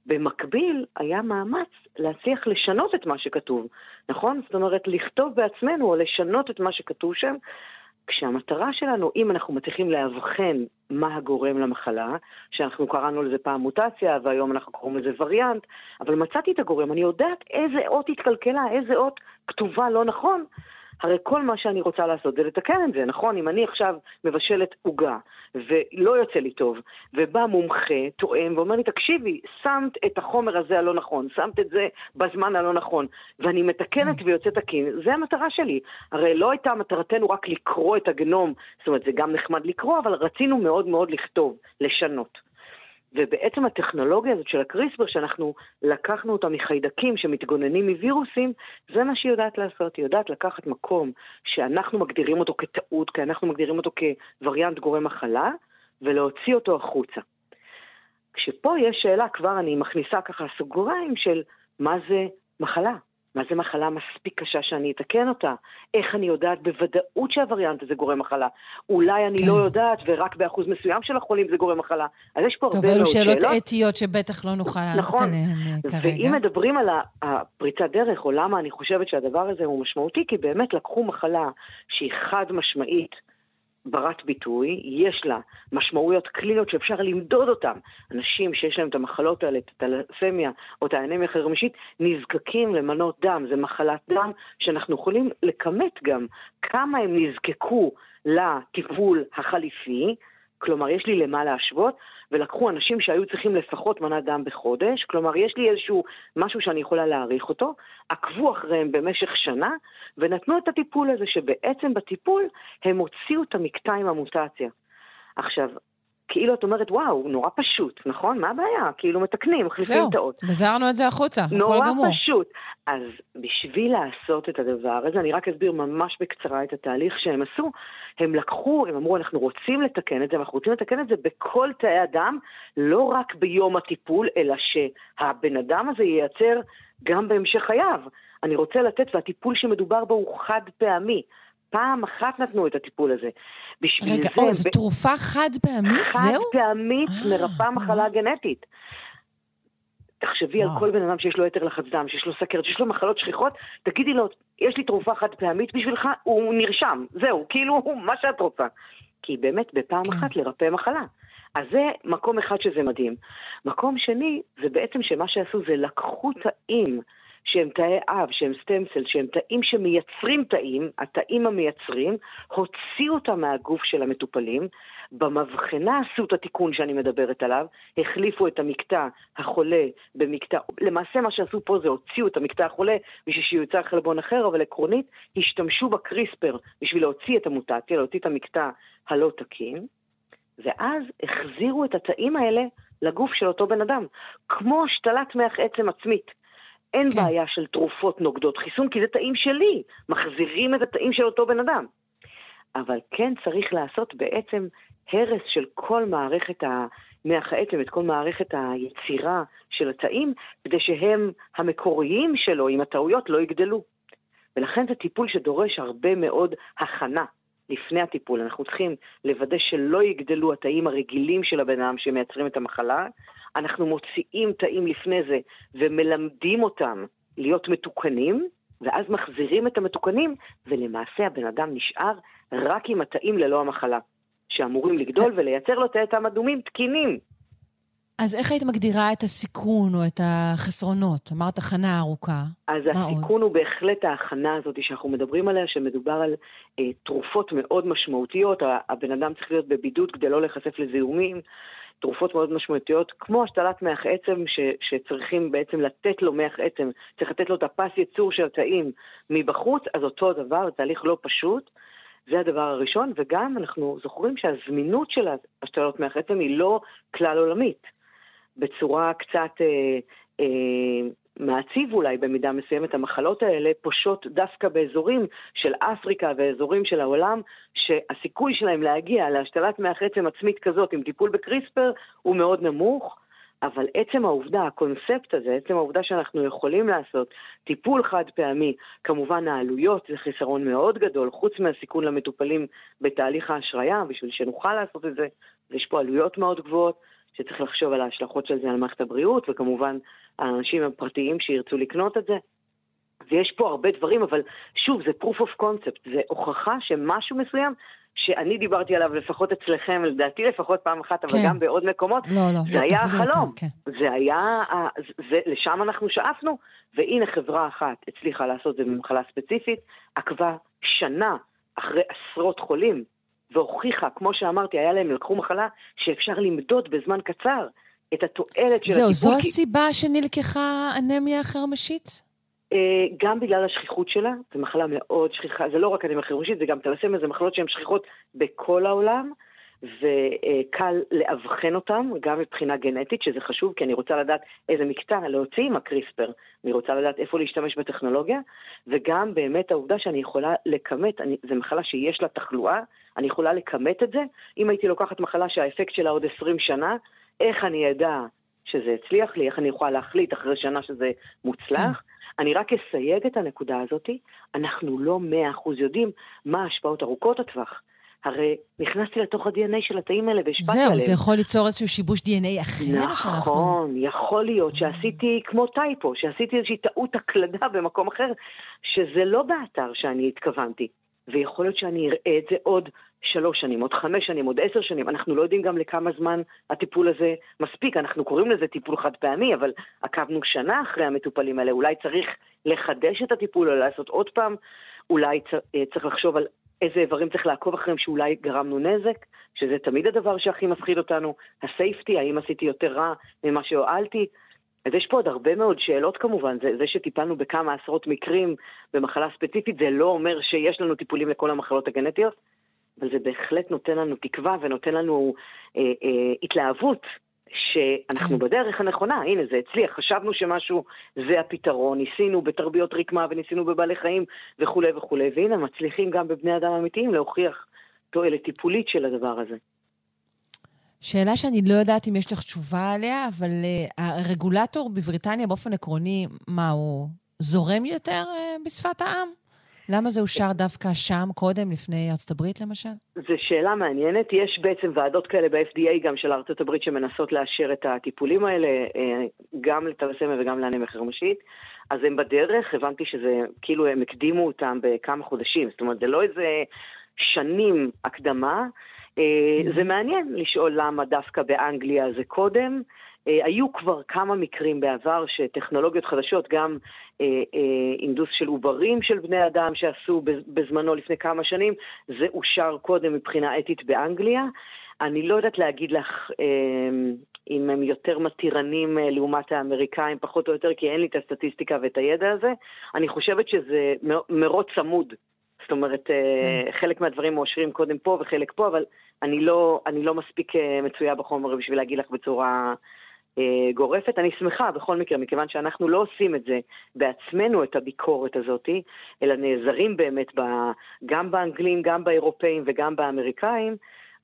במקביל היה מאמץ להצליח לשנות את מה שכתוב, נכון? זאת אומרת, לכתוב בעצמנו או לשנות את מה שכתוב שם, כשהמטרה שלנו, אם אנחנו מצליחים לאבחן מה הגורם למחלה, שאנחנו קראנו לזה פעם מוטציה, והיום אנחנו קוראים לזה וריאנט, אבל מצאתי את הגורם, אני יודעת איזה אות התקלקלה, איזה אות כתובה לא נכון, הרי כל מה שאני רוצה לעשות זה לתקן את זה, נכון? אם אני עכשיו מבשלת עוגה ולא יוצא לי טוב, ובא מומחה, תואם, ואומר לי, תקשיבי, שמת את החומר הזה הלא נכון, שמת את זה בזמן הלא נכון, ואני מתקנת ויוצא תקין, זה המטרה שלי. הרי לא הייתה מטרתנו רק לקרוא את הגנום, זאת אומרת, זה גם נחמד לקרוא, אבל רצינו מאוד מאוד לכתוב, לשנות. ובעצם הטכנולוגיה הזאת של הקריספר, שאנחנו לקחנו אותה מחיידקים שמתגוננים מווירוסים, זה מה שהיא יודעת לעשות. היא יודעת לקחת מקום שאנחנו מגדירים אותו כטעות, כי אנחנו מגדירים אותו כווריאנט גורם מחלה, ולהוציא אותו החוצה. כשפה יש שאלה, כבר אני מכניסה ככה סוגריים של מה זה מחלה. מה זה מחלה מספיק קשה שאני אתקן אותה? איך אני יודעת בוודאות שהווריאנט הזה גורם מחלה? אולי אני כן. לא יודעת ורק באחוז מסוים של החולים זה גורם מחלה. אז יש פה הרבה מאוד שאלות. טוב, אלו שאלות אתיות שבטח לא נוכל לענות נכון. עליהן אה, כרגע. ואם מדברים על הפריצת דרך, או למה אני חושבת שהדבר הזה הוא משמעותי, כי באמת לקחו מחלה שהיא חד משמעית ברת ביטוי, יש לה משמעויות קליניות שאפשר למדוד אותן. אנשים שיש להם את המחלות האלה, את הטלסמיה או את האנמיה החרמשית, נזקקים למנות דם. זה מחלת דם שאנחנו יכולים לכמת גם כמה הם נזקקו לטיפול החליפי, כלומר, יש לי למה להשוות, ולקחו אנשים שהיו צריכים לפחות מנת דם בחודש, כלומר, יש לי איזשהו משהו שאני יכולה להעריך אותו, עקבו אחריהם במשך שנה, ונתנו את הטיפול הזה, שבעצם בטיפול הם הוציאו את המקטע עם המוטציה. עכשיו, כאילו את אומרת, וואו, נורא פשוט, נכון? מה הבעיה? כאילו מתקנים, מחליפים טעות. זהו, גזרנו את זה החוצה, הכל גמור. נורא פשוט. אז בשביל לעשות את הדבר הזה, אני רק אסביר ממש בקצרה את התהליך שהם עשו. הם לקחו, הם אמרו, אנחנו רוצים לתקן את זה, ואנחנו רוצים לתקן את זה בכל תאי הדם, לא רק ביום הטיפול, אלא שהבן אדם הזה ייצר גם בהמשך חייו. אני רוצה לתת, והטיפול שמדובר בו הוא חד פעמי. פעם אחת נתנו את הטיפול הזה. בשביל רגע, זה... רגע, זו תרופה חד פעמית? חד זהו? חד פעמית אה, מרפאה מחלה גנטית. תחשבי על כל בן אדם שיש לו יתר לחץ דם, שיש לו סכרת, שיש לו מחלות שכיחות, תגידי לו, יש לי תרופה חד פעמית בשבילך, הוא נרשם, זהו, כאילו, [laughs] מה שאת רוצה. כי באמת, בפעם כן. אחת לרפא מחלה. אז זה מקום אחד שזה מדהים. מקום שני, זה בעצם שמה שעשו זה לקחו תאים שהם תאי אב, שהם סטמסל, שהם תאים שמייצרים תאים, התאים המייצרים, הוציאו אותם מהגוף של המטופלים, במבחנה עשו את התיקון שאני מדברת עליו, החליפו את המקטע החולה במקטע, למעשה מה שעשו פה זה הוציאו את המקטע החולה בשביל שיוצר חלבון אחר, אבל עקרונית השתמשו בקריספר בשביל להוציא את המוטציה, להוציא את המקטע הלא תקין, ואז החזירו את התאים האלה לגוף של אותו בן אדם, כמו השתלת מח עצם עצמית. אין כן. בעיה של תרופות נוגדות חיסון, כי זה תאים שלי, מחזירים את התאים של אותו בן אדם. אבל כן צריך לעשות בעצם הרס של כל מערכת המח העצם, את כל מערכת היצירה של התאים, כדי שהם המקוריים שלו, עם הטעויות, לא יגדלו. ולכן זה טיפול שדורש הרבה מאוד הכנה לפני הטיפול. אנחנו צריכים לוודא שלא יגדלו התאים הרגילים של הבן אדם שמייצרים את המחלה, אנחנו מוציאים תאים לפני זה ומלמדים אותם להיות מתוקנים, ואז מחזירים את המתוקנים, ולמעשה הבן אדם נשאר רק עם התאים ללא המחלה, שאמורים לגדול ולייצר לו תאי תם אדומים תקינים. אז איך היית מגדירה את הסיכון או את החסרונות? אמרת הכנה ארוכה. אז הסיכון עוד? הוא בהחלט ההכנה הזאת שאנחנו מדברים עליה, שמדובר על אה, תרופות מאוד משמעותיות. הבן אדם צריך להיות בבידוד כדי לא להיחשף לזיהומים. תרופות מאוד משמעותיות, כמו השתלת מח עצם, ש, שצריכים בעצם לתת לו מח עצם, צריך לתת לו את הפס ייצור של התאים מבחוץ, אז אותו דבר, תהליך לא פשוט. זה הדבר הראשון, וגם אנחנו זוכרים שהזמינות של השתלות מח עצם היא לא כלל עולמית. בצורה קצת אה, אה, מעציב אולי במידה מסוימת, המחלות האלה פושות דווקא באזורים של אפריקה ואזורים של העולם, שהסיכוי שלהם להגיע להשתלת מח עצם עצמית כזאת עם טיפול בקריספר הוא מאוד נמוך. אבל עצם העובדה, הקונספט הזה, עצם העובדה שאנחנו יכולים לעשות טיפול חד פעמי, כמובן העלויות זה חיסרון מאוד גדול, חוץ מהסיכון למטופלים בתהליך ההשריה, בשביל שנוכל לעשות את זה, יש פה עלויות מאוד גבוהות, שצריך לחשוב על ההשלכות של זה על מערכת הבריאות, וכמובן האנשים הפרטיים שירצו לקנות את זה. ויש פה הרבה דברים, אבל שוב, זה proof of concept, זה הוכחה שמשהו מסוים שאני דיברתי עליו לפחות אצלכם, לדעתי לפחות פעם אחת, אבל כן. גם בעוד מקומות, לא, לא, זה היה אפילו יותר, החלום. כן. זה היה, זה, לשם אנחנו שאפנו, והנה חברה אחת הצליחה לעשות את זה במחלה ספציפית, עקבה שנה אחרי עשרות חולים, והוכיחה, כמו שאמרתי, היה להם, לקחו מחלה שאפשר למדוד בזמן קצר את התועלת של זהו, הטיפול. זו כי- הסיבה שנלקחה אנמיה חרמשית? אה, גם בגלל השכיחות שלה, זו מחלה מאוד שכיחה, זה לא רק אנמיה חרושית, זה גם תלסמיה, זה מחלות שהן שכיחות בכל העולם, וקל לאבחן אותן, גם מבחינה גנטית, שזה חשוב, כי אני רוצה לדעת איזה מקטע להוציא עם הקריספר, אני רוצה לדעת איפה להשתמש בטכנולוגיה, וגם באמת העובדה שאני יכולה לכמת, אני, זו מחלה שיש לה תחלואה, אני יכולה לכמת את זה, אם הייתי לוקחת מחלה שהאפקט שלה עוד 20 שנה, איך אני אדע שזה הצליח לי, איך אני יכולה להחליט אחרי שנה שזה מוצלח. אני רק אסייג את הנקודה הזאת, אנחנו לא מאה אחוז יודעים מה ההשפעות ארוכות הטווח. הרי נכנסתי לתוך ה-DNA של התאים האלה והשפעתי עליהם. זהו, זה יכול ליצור איזשהו שיבוש DNA אחר שאנחנו... נכון, יכול להיות שעשיתי כמו טייפו, שעשיתי איזושהי טעות הקלדה במקום אחר, שזה לא באתר שאני התכוונתי. ויכול להיות שאני אראה את זה עוד שלוש שנים, עוד חמש שנים, עוד עשר שנים. אנחנו לא יודעים גם לכמה זמן הטיפול הזה מספיק. אנחנו קוראים לזה טיפול חד פעמי, אבל עקבנו שנה אחרי המטופלים האלה. אולי צריך לחדש את הטיפול או לעשות עוד פעם. אולי אה, צריך לחשוב על איזה איברים צריך לעקוב אחריהם שאולי גרמנו נזק, שזה תמיד הדבר שהכי מפחיד אותנו. הסייפטי, האם עשיתי יותר רע ממה שהועלתי. אז יש פה עוד הרבה מאוד שאלות כמובן, זה, זה שטיפלנו בכמה עשרות מקרים במחלה ספציפית, זה לא אומר שיש לנו טיפולים לכל המחלות הגנטיות, אבל זה בהחלט נותן לנו תקווה ונותן לנו אה, אה, התלהבות שאנחנו בדרך הנכונה, הנה זה הצליח, חשבנו שמשהו זה הפתרון, ניסינו בתרביות רקמה וניסינו בבעלי חיים וכולי וכולי, והנה מצליחים גם בבני אדם אמיתיים להוכיח תועלת טיפולית של הדבר הזה. שאלה שאני לא יודעת אם יש לך תשובה עליה, אבל uh, הרגולטור בבריטניה באופן עקרוני, מה, הוא זורם יותר uh, בשפת העם? למה זה אושר דווקא שם קודם, לפני ארצות הברית למשל? זו שאלה מעניינת. יש בעצם ועדות כאלה ב-FDA גם של ארצות הברית שמנסות לאשר את הטיפולים האלה, אה, גם לטלסמיה וגם לאנמיה חרמשית. אז הם בדרך, הבנתי שזה, כאילו הם הקדימו אותם בכמה חודשים. זאת אומרת, זה לא איזה שנים הקדמה. אה, זה מעניין לשאול למה דווקא באנגליה זה קודם. אה, היו כבר כמה מקרים בעבר שטכנולוגיות חדשות, גם אה, אה, אינדוס של עוברים של בני אדם שעשו בז- בזמנו לפני כמה שנים, זה אושר קודם מבחינה אתית באנגליה. אני לא יודעת להגיד לך אה, אם הם יותר מתירנים אה, לעומת האמריקאים, פחות או יותר, כי אין לי את הסטטיסטיקה ואת הידע הזה. אני חושבת שזה מרוץ צמוד. זאת אומרת, אה, חלק מהדברים מאושרים קודם פה וחלק פה, אבל אני לא, אני לא מספיק אה, מצויה בחומר בשביל להגיד לך בצורה אה, גורפת. אני שמחה בכל מקרה, מכיוון שאנחנו לא עושים את זה בעצמנו, את הביקורת הזאת, אלא נעזרים באמת ב, גם באנגלים, גם באירופאים וגם באמריקאים.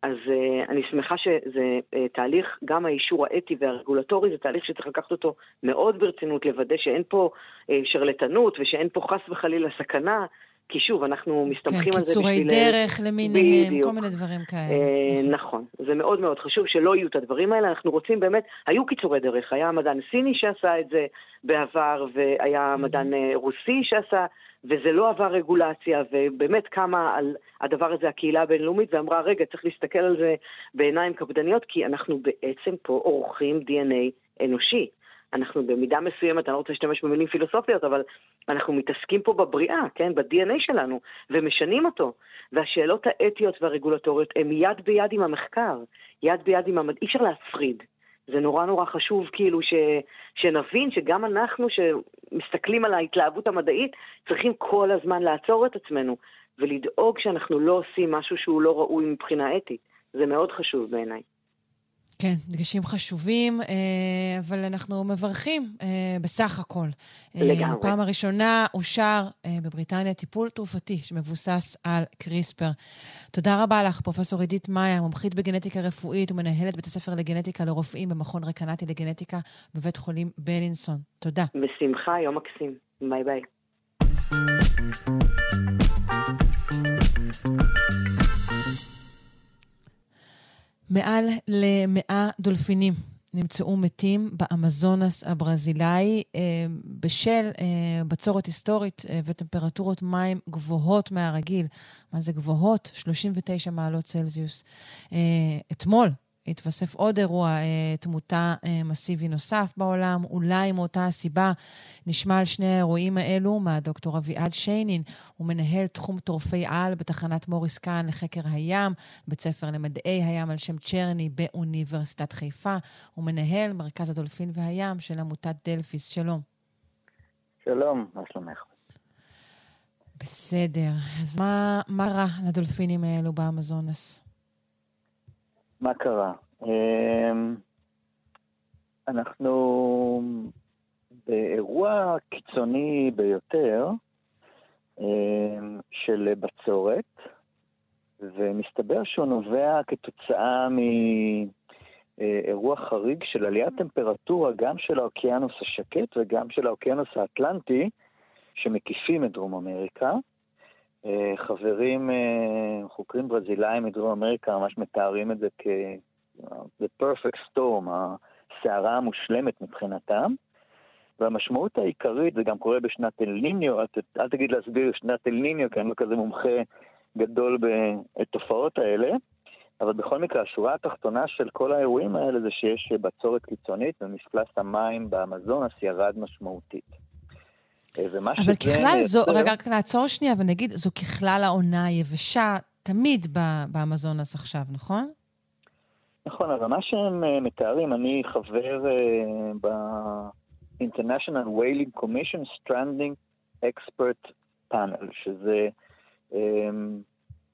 אז uh, אני שמחה שזה uh, תהליך, גם האישור האתי והרגולטורי, זה תהליך שצריך לקחת אותו מאוד ברצינות, לוודא שאין פה uh, שרלטנות ושאין פה חס וחלילה סכנה, כי שוב, אנחנו מסתמכים כן, על זה קיצורי בשביל... דרך למיניהם, בדיוק. כל מיני דברים כאלה. אה, נכון, זה מאוד מאוד חשוב שלא יהיו את הדברים האלה, אנחנו רוצים באמת, היו קיצורי דרך, היה מדען סיני שעשה את זה בעבר, והיה מדען אה, רוסי שעשה, וזה לא עבר רגולציה, ובאמת קמה על הדבר הזה הקהילה הבינלאומית ואמרה, רגע, צריך להסתכל על זה בעיניים קפדניות, כי אנחנו בעצם פה עורכים DNA אנושי. אנחנו במידה מסוימת, אני לא רוצה להשתמש במילים פילוסופיות, אבל אנחנו מתעסקים פה בבריאה, כן? ב-DNA שלנו, ומשנים אותו. והשאלות האתיות והרגולטוריות הן יד ביד עם המחקר, יד ביד עם המדע, אי אפשר להפריד. זה נורא נורא חשוב כאילו ש, שנבין שגם אנחנו שמסתכלים על ההתלהבות המדעית, צריכים כל הזמן לעצור את עצמנו ולדאוג שאנחנו לא עושים משהו שהוא לא ראוי מבחינה אתית. זה מאוד חשוב בעיניי. כן, דגשים חשובים, אה, אבל אנחנו מברכים אה, בסך הכל. אה, לגמרי. פעם הראשונה אושר בבריטניה טיפול תרופתי שמבוסס על קריספר. תודה רבה לך, פרופ' עידית מאיה, מומחית בגנטיקה רפואית ומנהלת בית הספר לגנטיקה לרופאים במכון רקנטי לגנטיקה בבית חולים בלינסון. תודה. בשמחה, יום מקסים. ביי ביי. מעל למאה דולפינים נמצאו מתים באמזונס הברזילאי בשל בצורת היסטורית וטמפרטורות מים גבוהות מהרגיל. מה זה גבוהות? 39 מעלות צלזיוס. אתמול התווסף עוד אירוע אה, תמותה אה, מסיבי נוסף בעולם. אולי מאותה הסיבה נשמע על שני האירועים האלו מהדוקטור אביעד שיינין. הוא מנהל תחום טורפי על בתחנת מוריס קאן לחקר הים, בית ספר למדעי הים על שם צ'רני באוניברסיטת חיפה. הוא מנהל מרכז הדולפין והים של עמותת דלפיס. שלום. שלום, מה שלומך? בסדר. אז מה, מה רע לדולפינים האלו באמזונס? מה קרה? אמ, אנחנו באירוע קיצוני ביותר אמ, של בצורת, ומסתבר שהוא נובע כתוצאה מאירוע חריג של עליית טמפרטורה גם של האוקיינוס השקט וגם של האוקיינוס האטלנטי, שמקיפים את דרום אמריקה. אה, חברים, אה, חוקרים ברזילאים מדרום אמריקה ממש מתארים את זה כ- the perfect storm, הסערה המושלמת מבחינתם. והמשמעות העיקרית, זה גם קורה בשנת אל ניניו, אל, תגיד להסביר שנת אל ניניו, כי אני לא כזה מומחה גדול בתופעות האלה, אבל בכל מקרה, השורה התחתונה של כל האירועים האלה זה שיש בצורת קיצונית ומפלס המים באמזונס ירד משמעותית. אבל ככלל, מייצר... זו, רגע, רק נעצור שנייה ונגיד, זו ככלל העונה היבשה תמיד באמזונס עכשיו, נכון? נכון, אבל מה שהם uh, מתארים, אני חבר uh, ב-International Whaling Commission Stranding Expert Panel, שזה um,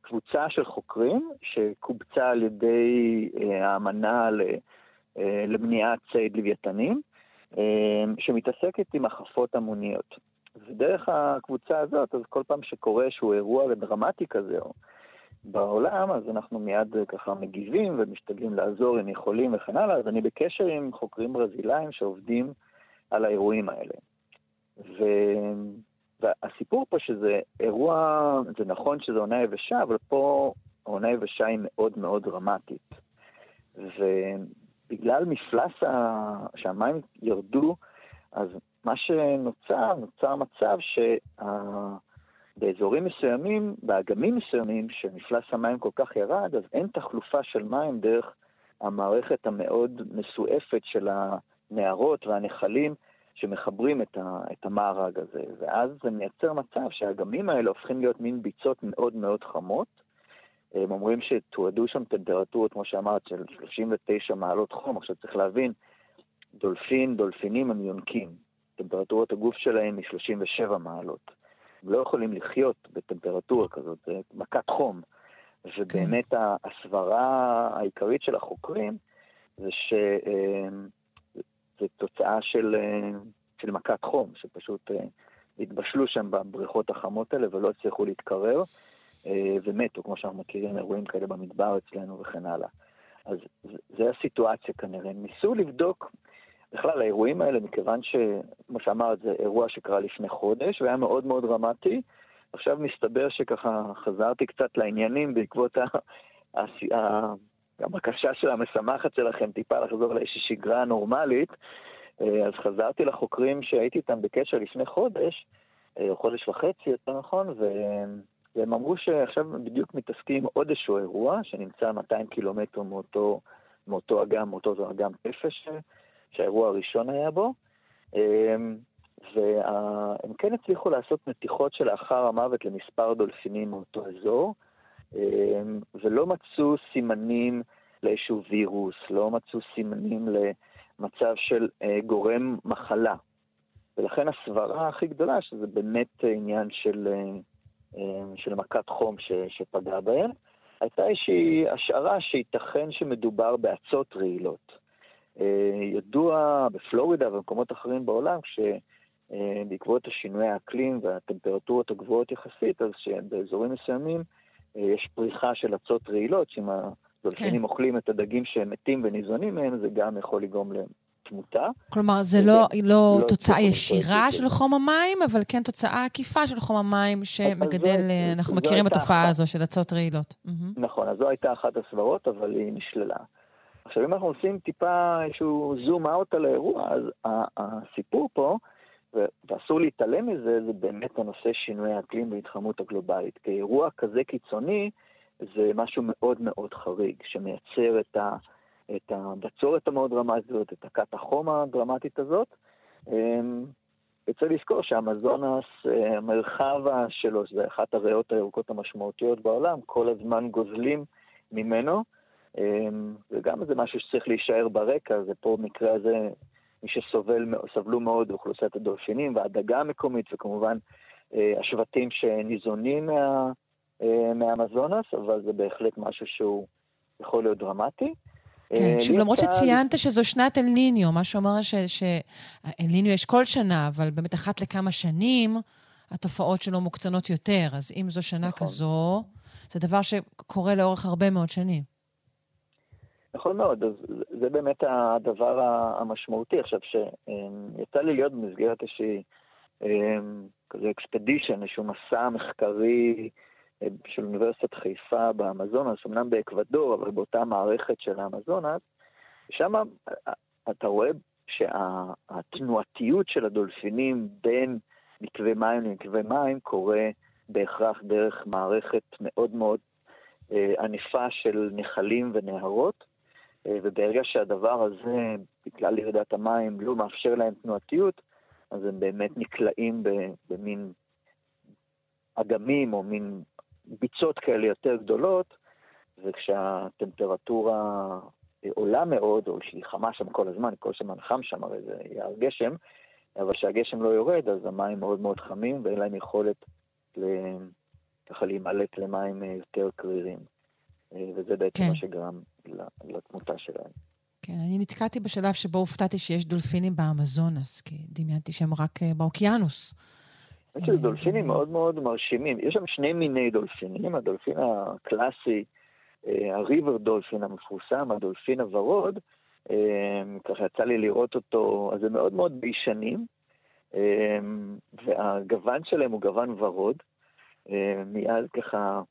קבוצה של חוקרים שקובצה על ידי uh, האמנה ל, uh, למניעת ציד לוויתנים, שמתעסקת עם החפות המוניות. ודרך הקבוצה הזאת, אז כל פעם שקורה איזשהו אירוע דרמטי כזה בעולם, אז אנחנו מיד ככה מגיבים ומשתדלים לעזור אם יכולים וכן הלאה, אז אני בקשר עם חוקרים ברזילאים שעובדים על האירועים האלה. ו... והסיפור פה שזה אירוע, זה נכון שזו עונה יבשה, אבל פה העונה יבשה היא מאוד מאוד דרמטית. ובגלל מפלס ה... שהמים ירדו, אז מה שנוצר, נוצר מצב שבאזורים מסוימים, באגמים מסוימים, שמפלס המים כל כך ירד, אז אין תחלופה של מים דרך המערכת המאוד מסועפת של הנהרות והנחלים שמחברים את, ה, את המארג הזה. ואז זה מייצר מצב שהאגמים האלה הופכים להיות מין ביצות מאוד מאוד חמות. הם אומרים שתועדו שם טמפרטורות, כמו שאמרת, של 39 מעלות חום. עכשיו צריך להבין, דולפין, דולפינים הם יונקים. טמפרטורת הגוף שלהם היא 37 מעלות. הם לא יכולים לחיות בטמפרטורה כזאת, זה מכת חום. ובאמת כן. הסברה העיקרית של החוקרים זה שזה אה, תוצאה של, אה, של מכת חום, שפשוט אה, התבשלו שם בבריכות החמות האלה ולא הצליחו להתקרר, ומתו, כמו שאנחנו מכירים אירועים כאלה במדבר אצלנו וכן הלאה. אז זה הסיטואציה כנראה. ניסו לבדוק בכלל, האירועים האלה, מכיוון שכמו שאמרת, זה אירוע שקרה לפני חודש, והיה מאוד מאוד דרמטי. עכשיו מסתבר שככה חזרתי קצת לעניינים בעקבות ה... ה... הבקשה של המשמחת שלכם טיפה לחזור לאיזושהי שגרה נורמלית. אה, אז חזרתי לחוקרים שהייתי איתם בקשר לפני חודש, אה, או חודש וחצי, יותר נכון. והם אמרו שעכשיו בדיוק מתעסקים עם עוד איזשהו אירוע, שנמצא 200 קילומטר מאותו, מאותו אגם, מאותו אגם פפש שהאירוע הראשון היה בו, אמ, והם כן הצליחו לעשות מתיחות שלאחר המוות למספר דולפינים מאותו אזור, אמ, ולא מצאו סימנים לאיזשהו וירוס, לא מצאו סימנים למצב של אה, גורם מחלה. ולכן הסברה הכי גדולה, שזה באמת עניין של, אה, אמ, של מכת חום ש, שפגע בהם, הייתה איזושהי השערה שייתכן שמדובר באצות רעילות. אה, ידוע בפלורידה ובמקומות אחרים בעולם, שבעקבות השינוי האקלים והטמפרטורות הגבוהות יחסית, אז שבאזורים מסוימים אה, יש פריחה של אצות רעילות, שאם הדולפינים כן. אוכלים את הדגים שהם מתים וניזונים מהם, זה גם יכול לגרום להם. תמותה. כלומר, זה לא, לא, לא תוצאה ישירה של חום המים, אבל כן תוצאה עקיפה של חום המים שמגדל, אנחנו מכירים את התופעה הזו של אצות רעילות. נכון, אז זו הייתה אחת הסברות, אבל היא נשללה. עכשיו, אם אנחנו עושים טיפה איזשהו זום אאוט על האירוע, אז הסיפור פה, ואסור להתעלם מזה, זה באמת הנושא שינוי האקלים וההתחממות הגלובלית. כאירוע כזה קיצוני, זה משהו מאוד מאוד חריג, שמייצר את, ה, את הבצורת המאוד דרמטית הזאת, את הכת החום הדרמטית הזאת. אמ, וצריך לזכור שהמזונס, אה, המרחב שלו, שזה אחת הריאות הירוקות המשמעותיות בעולם, כל הזמן גוזלים ממנו, וגם זה משהו שצריך להישאר ברקע, זה פה במקרה הזה, מי שסבלו מאוד אוכלוסיית הדולפינים והדגה המקומית, וכמובן אה, השבטים שניזונים מה, אה, מהמזונס, אבל זה בהחלט משהו שהוא יכול להיות דרמטי. כן, שוב, למרות שציינת שזו שנת אל ניניו, מה שאומר שאל ניניו יש כל שנה, אבל באמת אחת לכמה שנים התופעות שלו מוקצנות יותר. אז אם זו שנה נכון. כזו, זה דבר שקורה לאורך הרבה מאוד שנים. נכון מאוד, אז זה באמת הדבר המשמעותי. עכשיו, שיצא לי להיות במסגרת איזושהי כזה אקספדישן, איזשהו מסע מחקרי אה, של אוניברסיטת חיפה באמזונס, אמנם באקוודור, אבל באותה מערכת של האמזונס, שם אה, אתה רואה שהתנועתיות של הדולפינים בין מקווה מים למקווה מים קורה בהכרח דרך מערכת מאוד מאוד אה, ענפה של נחלים ונהרות, וברגע שהדבר הזה, בגלל ירידת המים, לא מאפשר להם תנועתיות, אז הם באמת נקלעים במין אגמים או מין ביצות כאלה יותר גדולות, וכשהטמפרטורה עולה מאוד, או שהיא חמה שם כל הזמן, כל הזמן חם שם, הרי זה יער גשם, אבל כשהגשם לא יורד, אז המים מאוד מאוד חמים, ואין להם יכולת ככה להימלט למים יותר קרירים. וזה בעצם כן. מה שגרם לתמותה שלהם. כן, אני נתקעתי בשלב שבו הופתעתי שיש דולפינים באמזונס, כי דמיינתי שהם רק אה, באוקיינוס. האמת שזה דולפינים מאוד מאוד מרשימים. יש שם שני מיני דולפינים, הדולפין הקלאסי, אה, הריבר דולפין המפורסם, הדולפין הוורוד, אה, ככה יצא לי לראות אותו, אז הם מאוד מאוד ביישנים, והגוון שלהם הוא גוון ורוד. מיד ככה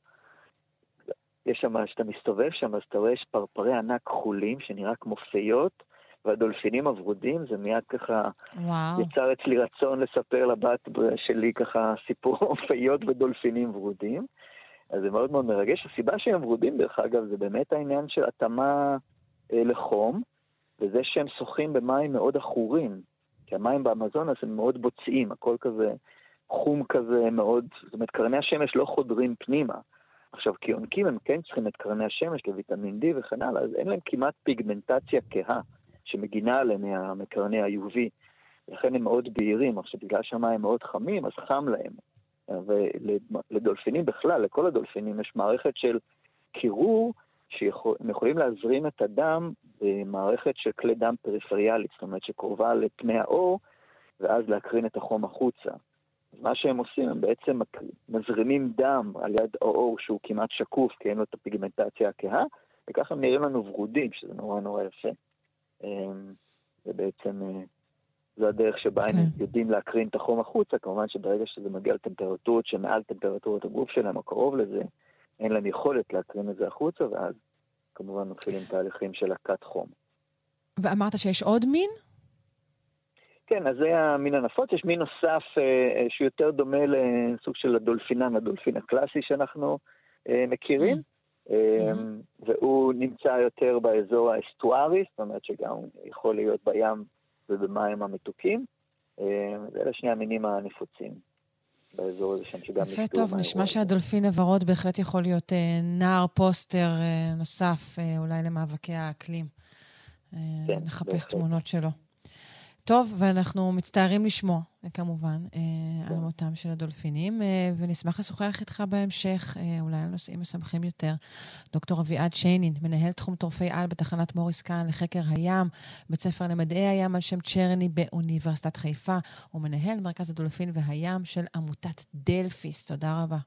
יש שם, כשאתה מסתובב שם, אז אתה רואה יש פרפרי ענק כחולים, שנראה כמו פיות, והדולפינים הוורודים, זה מיד ככה וואו. יצר אצלי רצון לספר לבת שלי ככה סיפור [laughs] פיות ודולפינים ורודים. אז זה מאוד מאוד מרגש. הסיבה שהם ורודים, דרך אגב, זה באמת העניין של התאמה אה, לחום, וזה שהם שוחים במים מאוד עכורים. כי המים באמזונס הם מאוד בוצעים, הכל כזה חום כזה מאוד, זאת אומרת, קרני השמש לא חודרים פנימה. עכשיו, כיונקים הם כן צריכים את קרני השמש לוויטמין D וכן הלאה, אז אין להם כמעט פיגמנטציה כהה שמגינה עליהם מקרני ה-UV. לכן הם מאוד בהירים. עכשיו, בגלל שהמים מאוד חמים, אז חם להם. ולדולפינים בכלל, לכל הדולפינים, יש מערכת של קירור שהם יכולים להזרים את הדם במערכת של כלי דם פריפריאלית, זאת אומרת שקרובה לפני האור, ואז להקרין את החום החוצה. מה שהם עושים, הם בעצם מזרימים דם על יד האור שהוא כמעט שקוף, כי אין לו את הפיגמנטציה הכהה, וככה הם נראים לנו ורודים, שזה נורא נורא יפה. אמ, ובעצם אה, זו הדרך שבה הם כן. יודעים להקרין את החום החוצה, כמובן שברגע שזה מגיע לטמפרטורות שמעל טמפרטורת הגוף שלהם, או קרוב לזה, אין להם יכולת להקרין את זה החוצה, ואז כמובן מתחילים תהליכים של הכת חום. ואמרת שיש עוד מין? כן, אז זה המין הנפוץ. יש מין נוסף אה, אה, שהוא יותר דומה לסוג של הדולפינן, הדולפין הקלאסי שאנחנו אה, מכירים, mm-hmm. אה, והוא נמצא יותר באזור האסטוארי, זאת אומרת שגם יכול להיות בים ובמים המתוקים. אה, אלה שני המינים הנפוצים. באזור הזה שם, שגם יפה טוב, נשמע שהדולפין הוורוד בהחלט יכול להיות אה, נער פוסטר אה, נוסף, אה, אולי למאבקי האקלים. אה, כן, נחפש בהחלט. תמונות שלו. טוב, ואנחנו מצטערים לשמוע, כמובן, אה, על מותם של הדולפינים, אה, ונשמח לשוחח איתך בהמשך, אה, אולי על נושאים משמחים יותר. דוקטור אביעד שיינין, מנהל תחום טורפי על בתחנת מוריס קאן לחקר הים, בית ספר למדעי הים על שם צ'רני באוניברסיטת חיפה, ומנהל מרכז הדולפין והים של עמותת דלפיס. תודה רבה.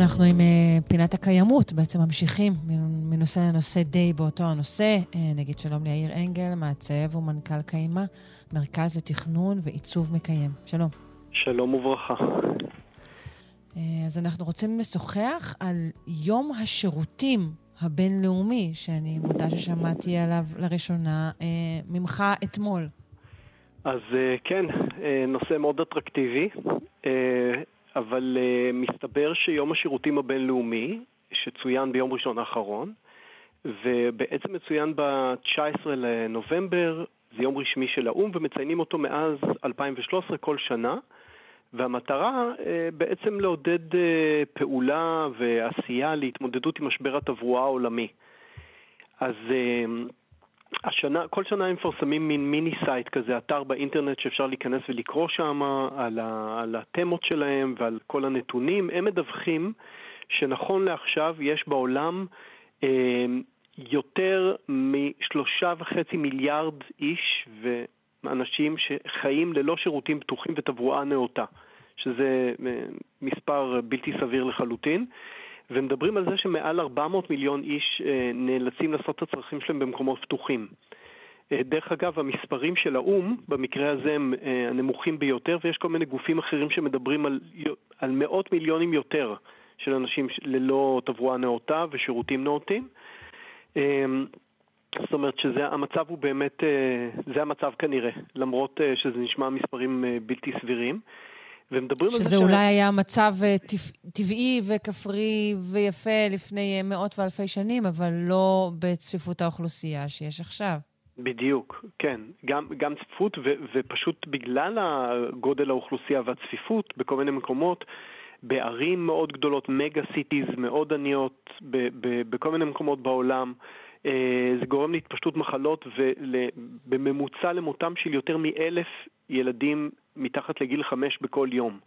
אנחנו עם uh, פינת הקיימות, בעצם ממשיכים מנושא לנושא די באותו הנושא. Uh, נגיד שלום ליאיר אנגל, מעצב ומנכ"ל קיימה, מרכז לתכנון ועיצוב מקיים. שלום. שלום וברכה. Uh, אז אנחנו רוצים לשוחח על יום השירותים הבינלאומי, שאני מודה ששמעתי עליו לראשונה ממך אתמול. אז כן, נושא מאוד אטרקטיבי. אבל uh, מסתבר שיום השירותים הבינלאומי, שצוין ביום ראשון האחרון, ובעצם מצוין ב-19 לנובמבר, זה יום רשמי של האו"ם, ומציינים אותו מאז 2013 כל שנה, והמטרה uh, בעצם לעודד uh, פעולה ועשייה להתמודדות עם משבר התברואה העולמי. אז uh, השנה, כל שנה הם מפרסמים מין mini site כזה, אתר באינטרנט שאפשר להיכנס ולקרוא שם על, על התמות שלהם ועל כל הנתונים. הם מדווחים שנכון לעכשיו יש בעולם אה, יותר משלושה וחצי מיליארד איש ואנשים שחיים ללא שירותים בטוחים ותברואה נאותה, שזה אה, מספר בלתי סביר לחלוטין. ומדברים על זה שמעל 400 מיליון איש אה, נאלצים לעשות את הצרכים שלהם במקומות פתוחים. אה, דרך אגב, המספרים של האו"ם, במקרה הזה הם אה, הנמוכים ביותר, ויש כל מיני גופים אחרים שמדברים על, על מאות מיליונים יותר של אנשים ללא תברואה נאותה ושירותים נאותים. זאת אומרת שהמצב הוא באמת, זה המצב כנראה, למרות שזה נשמע מספרים בלתי סבירים. ומדברים על זה... שזה אולי היה מצב אה, טבעי וכפרי ויפה לפני אה, מאות ואלפי שנים, אבל לא בצפיפות האוכלוסייה שיש עכשיו. בדיוק, כן. גם, גם צפיפות, ו, ופשוט בגלל גודל האוכלוסייה והצפיפות בכל מיני מקומות, בערים מאוד גדולות, מגה סיטיז מאוד עניות, ב, ב, בכל מיני מקומות בעולם, אה, זה גורם להתפשטות מחלות ובממוצע למותם של יותר מאלף ילדים מתחת לגיל חמש בכל יום.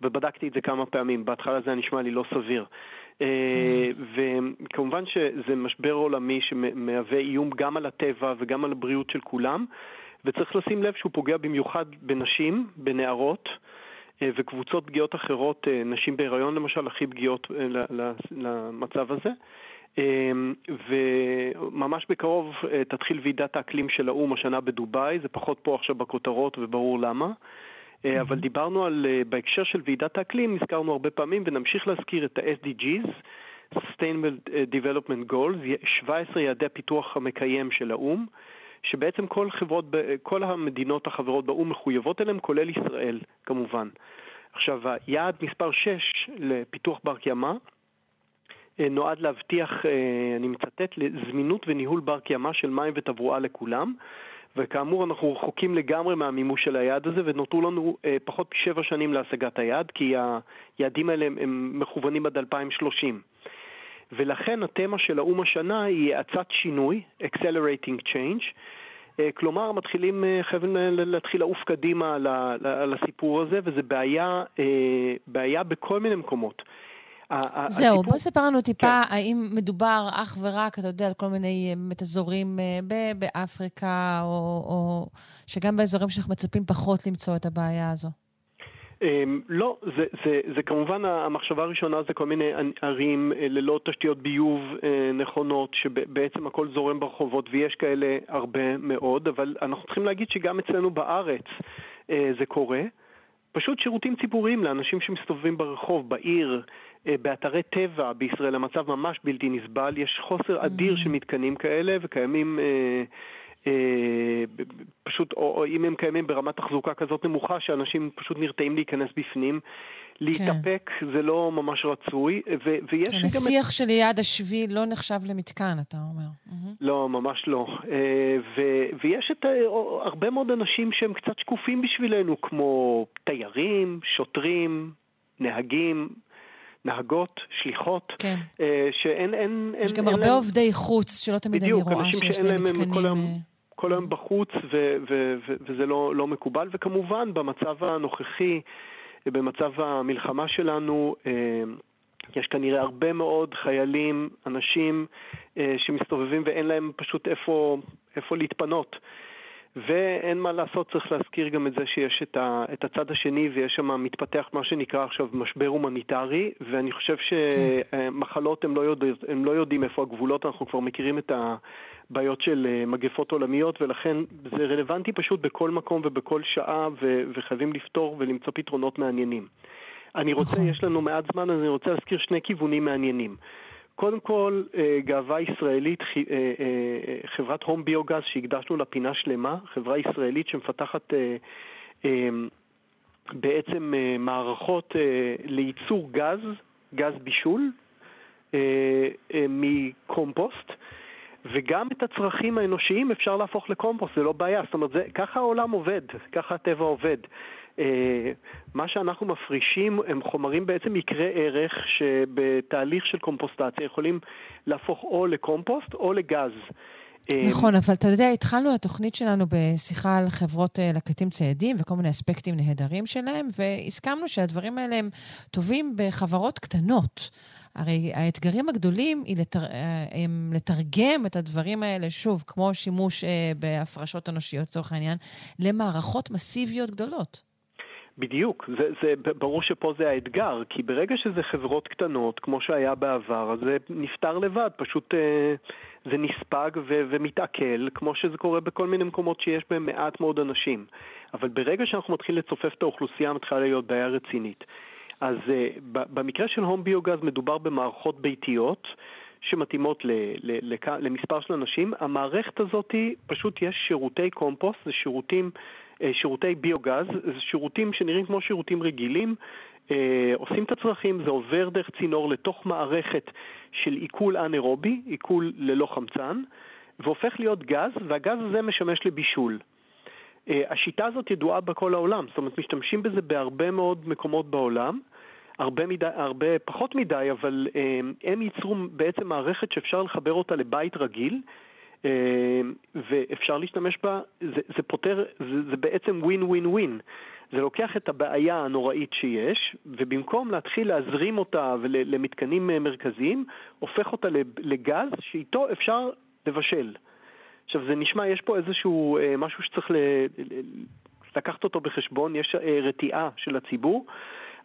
ובדקתי את זה כמה פעמים, בהתחלה זה נשמע לי לא סביר. אה, וכמובן שזה משבר עולמי שמהווה איום גם על הטבע וגם על הבריאות של כולם, וצריך לשים לב שהוא פוגע במיוחד בנשים, בנערות. אה, וקבוצות פגיעות אחרות, נשים בהיריון למשל, הכי פגיעות למצב הזה. אמ, וממש בקרוב אה, תתחיל ועידת האקלים של האו"ם השנה בדובאי, זה פחות פה עכשיו בכותרות וברור למה. Mm-hmm. אבל דיברנו על, אה, בהקשר של ועידת האקלים, הזכרנו הרבה פעמים ונמשיך להזכיר את ה-SDGs, Sustainable Development Goals, 17 יעדי הפיתוח המקיים של האו"ם, שבעצם כל, חברות, כל המדינות החברות באו"ם מחויבות אליהם, כולל ישראל כמובן. עכשיו, היעד מספר 6 לפיתוח בר קיימא, אה, נועד להבטיח, אה, אני מצטט, לזמינות וניהול בר קיימא של מים ותברואה לכולם. וכאמור, אנחנו רחוקים לגמרי מהמימוש של היעד הזה, ונותרו לנו אה, פחות משבע שנים להשגת היעד, כי היעדים האלה הם, הם מכוונים עד 2030. ולכן התמה של האו"ם השנה היא האצת שינוי, Accelerating Change, אה, כלומר, מתחילים, אה, חייבים להתחיל לעוף קדימה על הסיפור הזה, וזו בעיה, אה, בעיה בכל מיני מקומות. זהו, הסיפור... בוא ספר לנו טיפה, כן. האם מדובר אך ורק, אתה יודע, על כל מיני באמת אזורים באפריקה, או, או שגם באזורים שאנחנו מצפים פחות למצוא את הבעיה הזו? Um, לא, זה, זה, זה כמובן, המחשבה הראשונה זה כל מיני ערים uh, ללא תשתיות ביוב נכונות, שבעצם הכל זורם ברחובות, ויש כאלה הרבה מאוד, אבל אנחנו צריכים להגיד שגם אצלנו בארץ זה קורה. פשוט שירותים ציבוריים לאנשים שמסתובבים ברחוב, בעיר, אה, באתרי טבע בישראל המצב ממש בלתי נסבל, יש חוסר אדיר mm. של מתקנים כאלה וקיימים... אה, אה, פשוט, או, או אם הם קיימים ברמת תחזוקה כזאת נמוכה, שאנשים פשוט נרתעים להיכנס בפנים. להתאפק כן. זה לא ממש רצוי, ו- ויש כן, גם... השיח את... שליד השביל לא נחשב למתקן, אתה אומר. לא, ממש לא. ו- ויש את הרבה מאוד אנשים שהם קצת שקופים בשבילנו, כמו תיירים, שוטרים, נהגים, נהגות, שליחות, כן. אה, שאין... אין, יש אין, גם אין הרבה להם... עובדי חוץ, שלא תמיד בדיוק, אני רואה שיש להם מתקנים... כל היום, אה, כל היום בחוץ, ו, ו, ו, וזה לא, לא מקובל. וכמובן, במצב הנוכחי, במצב המלחמה שלנו, אה, יש כנראה הרבה מאוד חיילים, אנשים שמסתובבים ואין להם פשוט איפה, איפה להתפנות. ואין מה לעשות, צריך להזכיר גם את זה שיש את, ה, את הצד השני ויש שם מתפתח מה שנקרא עכשיו משבר הומניטרי, ואני חושב שמחלות הם לא, יודע, הם לא יודעים איפה הגבולות, אנחנו כבר מכירים את הבעיות של אה, מגפות עולמיות, ולכן זה רלוונטי פשוט בכל מקום ובכל שעה, ו, וחייבים לפתור ולמצוא פתרונות מעניינים. אני רוצה, נכון. יש לנו מעט זמן, אז אני רוצה להזכיר שני כיוונים מעניינים. קודם כל, אה, גאווה ישראלית, אה, אה, חברת הום ביוגז שהקדשנו לה פינה שלמה, חברה ישראלית שמפתחת בעצם מערכות לייצור גז, גז בישול, מקומפוסט. וגם את הצרכים האנושיים אפשר להפוך לקומפוסט, זה לא בעיה. זאת אומרת, זה, ככה העולם עובד, ככה הטבע עובד. אה, מה שאנחנו מפרישים הם חומרים בעצם יקרי ערך שבתהליך של קומפוסטציה יכולים להפוך או לקומפוסט או לגז. אה, נכון, אבל אתה יודע, התחלנו התוכנית שלנו בשיחה על חברות אה, לקטים ציידים וכל מיני אספקטים נהדרים שלהם, והסכמנו שהדברים האלה הם טובים בחברות קטנות. הרי האתגרים הגדולים לתר... הם לתרגם את הדברים האלה, שוב, כמו שימוש בהפרשות אנושיות, לצורך העניין, למערכות מסיביות גדולות. בדיוק, זה, זה, ברור שפה זה האתגר, כי ברגע שזה חברות קטנות, כמו שהיה בעבר, אז זה נפתר לבד, פשוט אה, זה נספג ו, ומתעכל, כמו שזה קורה בכל מיני מקומות שיש בהם מעט מאוד אנשים. אבל ברגע שאנחנו מתחילים לצופף את האוכלוסייה, מתחילה להיות בעיה רצינית. אז אה, במקרה של הום ביוגז מדובר במערכות ביתיות. שמתאימות ל, ל, ל, למספר של אנשים. המערכת הזאת, פשוט יש שירותי קומפוסט, זה שירותים שירותי ביוגז, זה שירותים שנראים כמו שירותים רגילים, אה, עושים את הצרכים, זה עובר דרך צינור לתוך מערכת של עיכול אנאירובי, עיכול ללא חמצן, והופך להיות גז, והגז הזה משמש לבישול. אה, השיטה הזאת ידועה בכל העולם, זאת אומרת משתמשים בזה בהרבה מאוד מקומות בעולם, הרבה, מדי, הרבה פחות מדי, אבל הם ייצרו בעצם מערכת שאפשר לחבר אותה לבית רגיל, אה, ואפשר להשתמש בה, זה, זה פותר, זה, זה בעצם ווין ווין ווין. זה לוקח את הבעיה הנוראית שיש, ובמקום להתחיל להזרים אותה למתקנים אה, מרכזיים, הופך אותה לגז שאיתו אפשר לבשל. עכשיו זה נשמע, יש פה איזשהו אה, משהו שצריך לקחת אותו בחשבון, יש רתיעה של הציבור.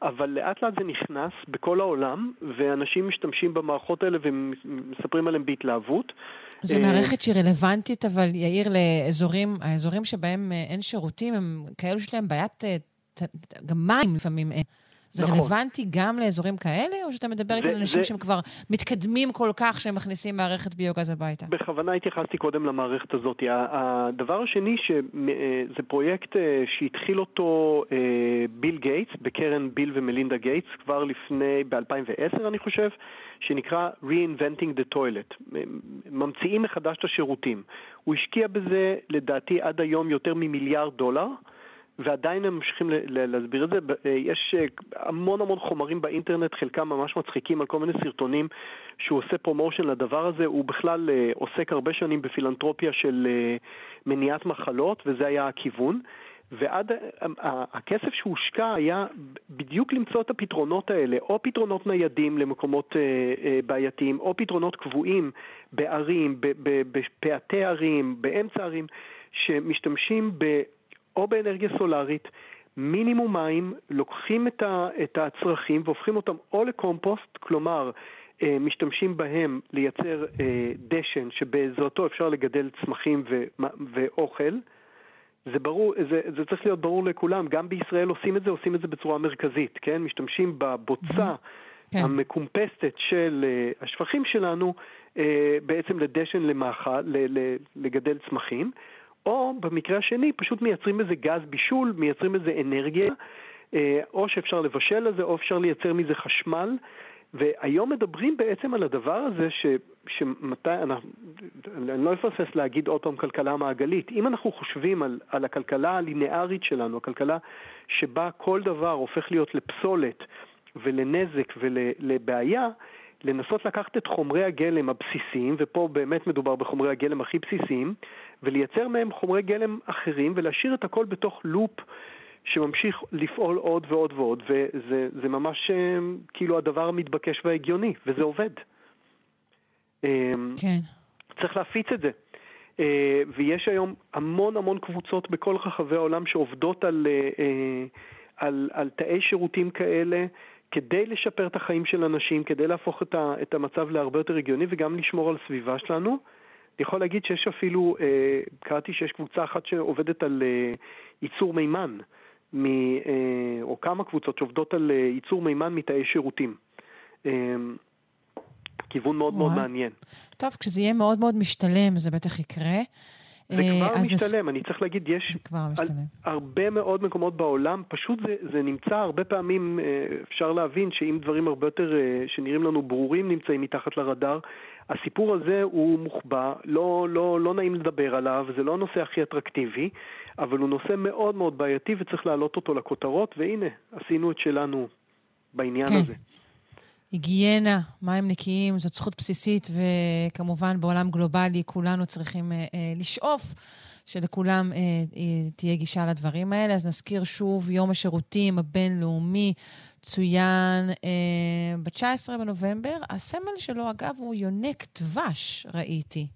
אבל לאט לאט זה נכנס בכל העולם, ואנשים משתמשים במערכות האלה ומספרים עליהם בהתלהבות. זו אה, מערכת שהיא רלוונטית, אבל יאיר, לאזורים, האזורים שבהם אה, אין שירותים, הם כאלו שיש להם בעיית, אה, גם מים לפעמים אין. זה נכון. רלוונטי גם לאזורים כאלה, או שאתה מדבר איתי על אנשים זה... שהם כבר מתקדמים כל כך שהם מכניסים מערכת ביוגז הביתה? בכוונה התייחסתי קודם למערכת הזאת. הדבר השני, זה פרויקט שהתחיל אותו ביל גייטס, בקרן ביל ומלינדה גייטס, כבר לפני, ב-2010 אני חושב, שנקרא Reinventing the Toilet, ממציאים מחדש את השירותים. הוא השקיע בזה, לדעתי, עד היום יותר ממיליארד דולר. ועדיין הם ממשיכים להסביר את זה. יש אה, המון המון חומרים באינטרנט, חלקם ממש מצחיקים על כל מיני סרטונים שהוא עושה promotion לדבר הזה. הוא בכלל אה, עוסק הרבה שנים בפילנטרופיה של אה, מניעת מחלות, וזה היה הכיוון. ועד הכסף שהושקע היה בדיוק למצוא את הפתרונות האלה, או פתרונות ניידים למקומות בעייתיים, או פתרונות קבועים בערים, בפאתי ערים, באמצע ערים, שמשתמשים ב... או באנרגיה סולארית, מינימום מים, לוקחים את, ה, את הצרכים והופכים אותם או לקומפוסט, כלומר, אה, משתמשים בהם לייצר אה, דשן שבעזרתו אפשר לגדל צמחים ו, ואוכל. זה ברור, זה, זה צריך להיות ברור לכולם, גם בישראל עושים את זה, עושים את זה בצורה מרכזית, כן? משתמשים בבוצה כן. המקומפסטת של uh, השפכים שלנו בעצם לדשן למאכל, לגדל צמחים. או במקרה השני פשוט מייצרים בזה גז בישול, מייצרים בזה אנרגיה, אה, או שאפשר לבשל לזה, או אפשר לייצר מזה חשמל. והיום מדברים בעצם על הדבר הזה ש, שמתי, אנחנו, אני לא אפסס להגיד עוד פעם כלכלה מעגלית. אם אנחנו חושבים על, על הכלכלה הלינארית שלנו, הכלכלה שבה כל דבר הופך להיות לפסולת ולנזק ולבעיה, לנסות לקחת את חומרי הגלם הבסיסיים, ופה באמת מדובר בחומרי הגלם הכי בסיסיים, ולייצר מהם חומרי גלם אחרים ולהשאיר את הכל בתוך לופ שממשיך לפעול עוד ועוד ועוד, וזה ממש אה, כאילו הדבר המתבקש וההגיוני, וזה עובד. אמ, כן. צריך להפיץ את זה. אה, ויש היום המון המון קבוצות בכל רחבי העולם שעובדות על, אה, על, על תאי שירותים כאלה. כדי לשפר את החיים של אנשים, כדי להפוך את, ה, את המצב להרבה יותר הגיוני וגם לשמור על הסביבה שלנו. יכול להגיד שיש אפילו, אה, קראתי שיש קבוצה אחת שעובדת על אה, ייצור מימן, מ, אה, או כמה קבוצות שעובדות על אה, ייצור מימן מתאי שירותים. אה, כיוון מאוד. מאוד מעניין. טוב, כשזה יהיה מאוד מאוד משתלם, זה בטח יקרה. זה כבר אה, משתלם, נס... אני צריך להגיד, יש הרבה מאוד מקומות בעולם, פשוט זה, זה נמצא הרבה פעמים, אה, אפשר להבין שאם דברים הרבה יותר, אה, שנראים לנו ברורים, נמצאים מתחת לרדאר, הסיפור הזה הוא מוחבא, לא, לא, לא נעים לדבר עליו, זה לא הנושא הכי אטרקטיבי, אבל הוא נושא מאוד מאוד בעייתי וצריך להעלות אותו לכותרות, והנה, עשינו את שלנו בעניין כן. הזה. היגיינה, מים נקיים, זאת זכות בסיסית, וכמובן בעולם גלובלי כולנו צריכים אה, אה, לשאוף שלכולם אה, אה, תהיה גישה לדברים האלה. אז נזכיר שוב, יום השירותים הבינלאומי צוין אה, ב-19 בנובמבר. הסמל שלו, אגב, הוא יונק דבש, ראיתי.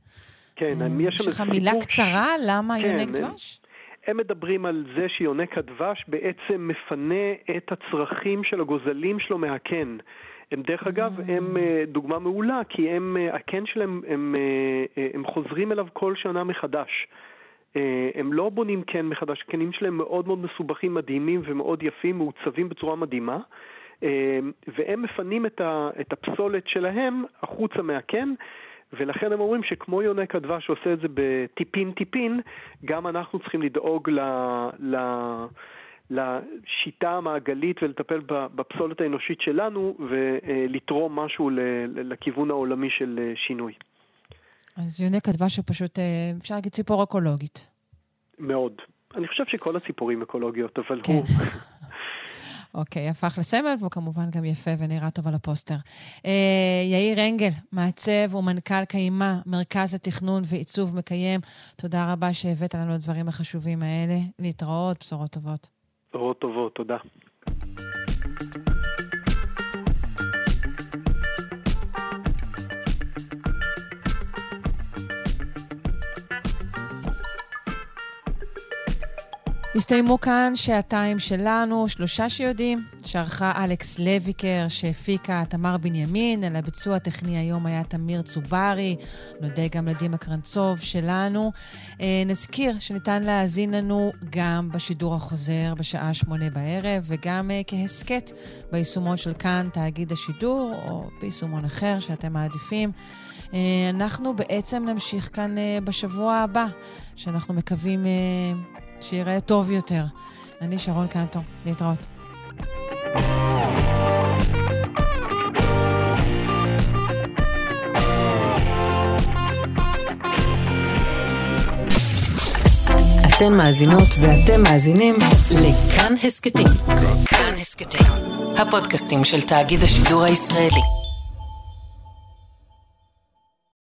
כן, אה, יש שם... יש לך מילה קצרה למה כן, יונק דבש? הם מדברים על זה שיונק הדבש בעצם מפנה את הצרכים של הגוזלים שלו מהקן. הם דרך אגב, הם אה, דוגמה מעולה, כי הם, אה, הקן שלהם, הם, אה, הם חוזרים אליו כל שנה מחדש. הם לא בונים קן מחדש, הקנים שלהם מאוד מאוד מסובכים, מדהימים ומאוד יפים, מעוצבים בצורה מדהימה, והם מפנים את הפסולת שלהם החוצה מהקן. ולכן הם אומרים שכמו יונק הדבש שעושה את זה בטיפין טיפין, גם אנחנו צריכים לדאוג ל... ל לשיטה המעגלית ולטפל בפסולת האנושית שלנו ולתרום משהו לכיוון העולמי של אה, שינוי. אז יונה כתבה שפשוט, אה, אפשר להגיד ציפור אקולוגית. מאוד. אני חושב שכל הציפורים אקולוגיות, אבל כן. הוא... [laughs] אוקיי, הפך לסמל, והוא כמובן גם יפה ונראה טוב על הפוסטר. אה, יאיר אנגל, מעצב ומנכ"ל קיימה, מרכז התכנון ועיצוב מקיים, תודה רבה שהבאת לנו את הדברים החשובים האלה. להתראות, בשורות טובות. בשורות טובות, תודה. הסתיימו כאן שעתיים שלנו, שלושה שיודעים, שערכה אלכס לויקר, שהפיקה תמר בנימין, על הביצוע הטכני היום היה תמיר צוברי, נודה גם לדימה קרנצוב שלנו. אה, נזכיר שניתן להאזין לנו גם בשידור החוזר בשעה שמונה בערב, וגם אה, כהסכת ביישומון של כאן, תאגיד השידור, או ביישומון אחר שאתם מעדיפים. אה, אנחנו בעצם נמשיך כאן בשבוע הבא, שאנחנו מקווים... שיראה טוב יותר. אני שרון קנטו, להתראות. אתן מאזינות ואתם מאזינים לכאן הסכתים. כאן הסכתים, הפודקאסטים של תאגיד השידור הישראלי.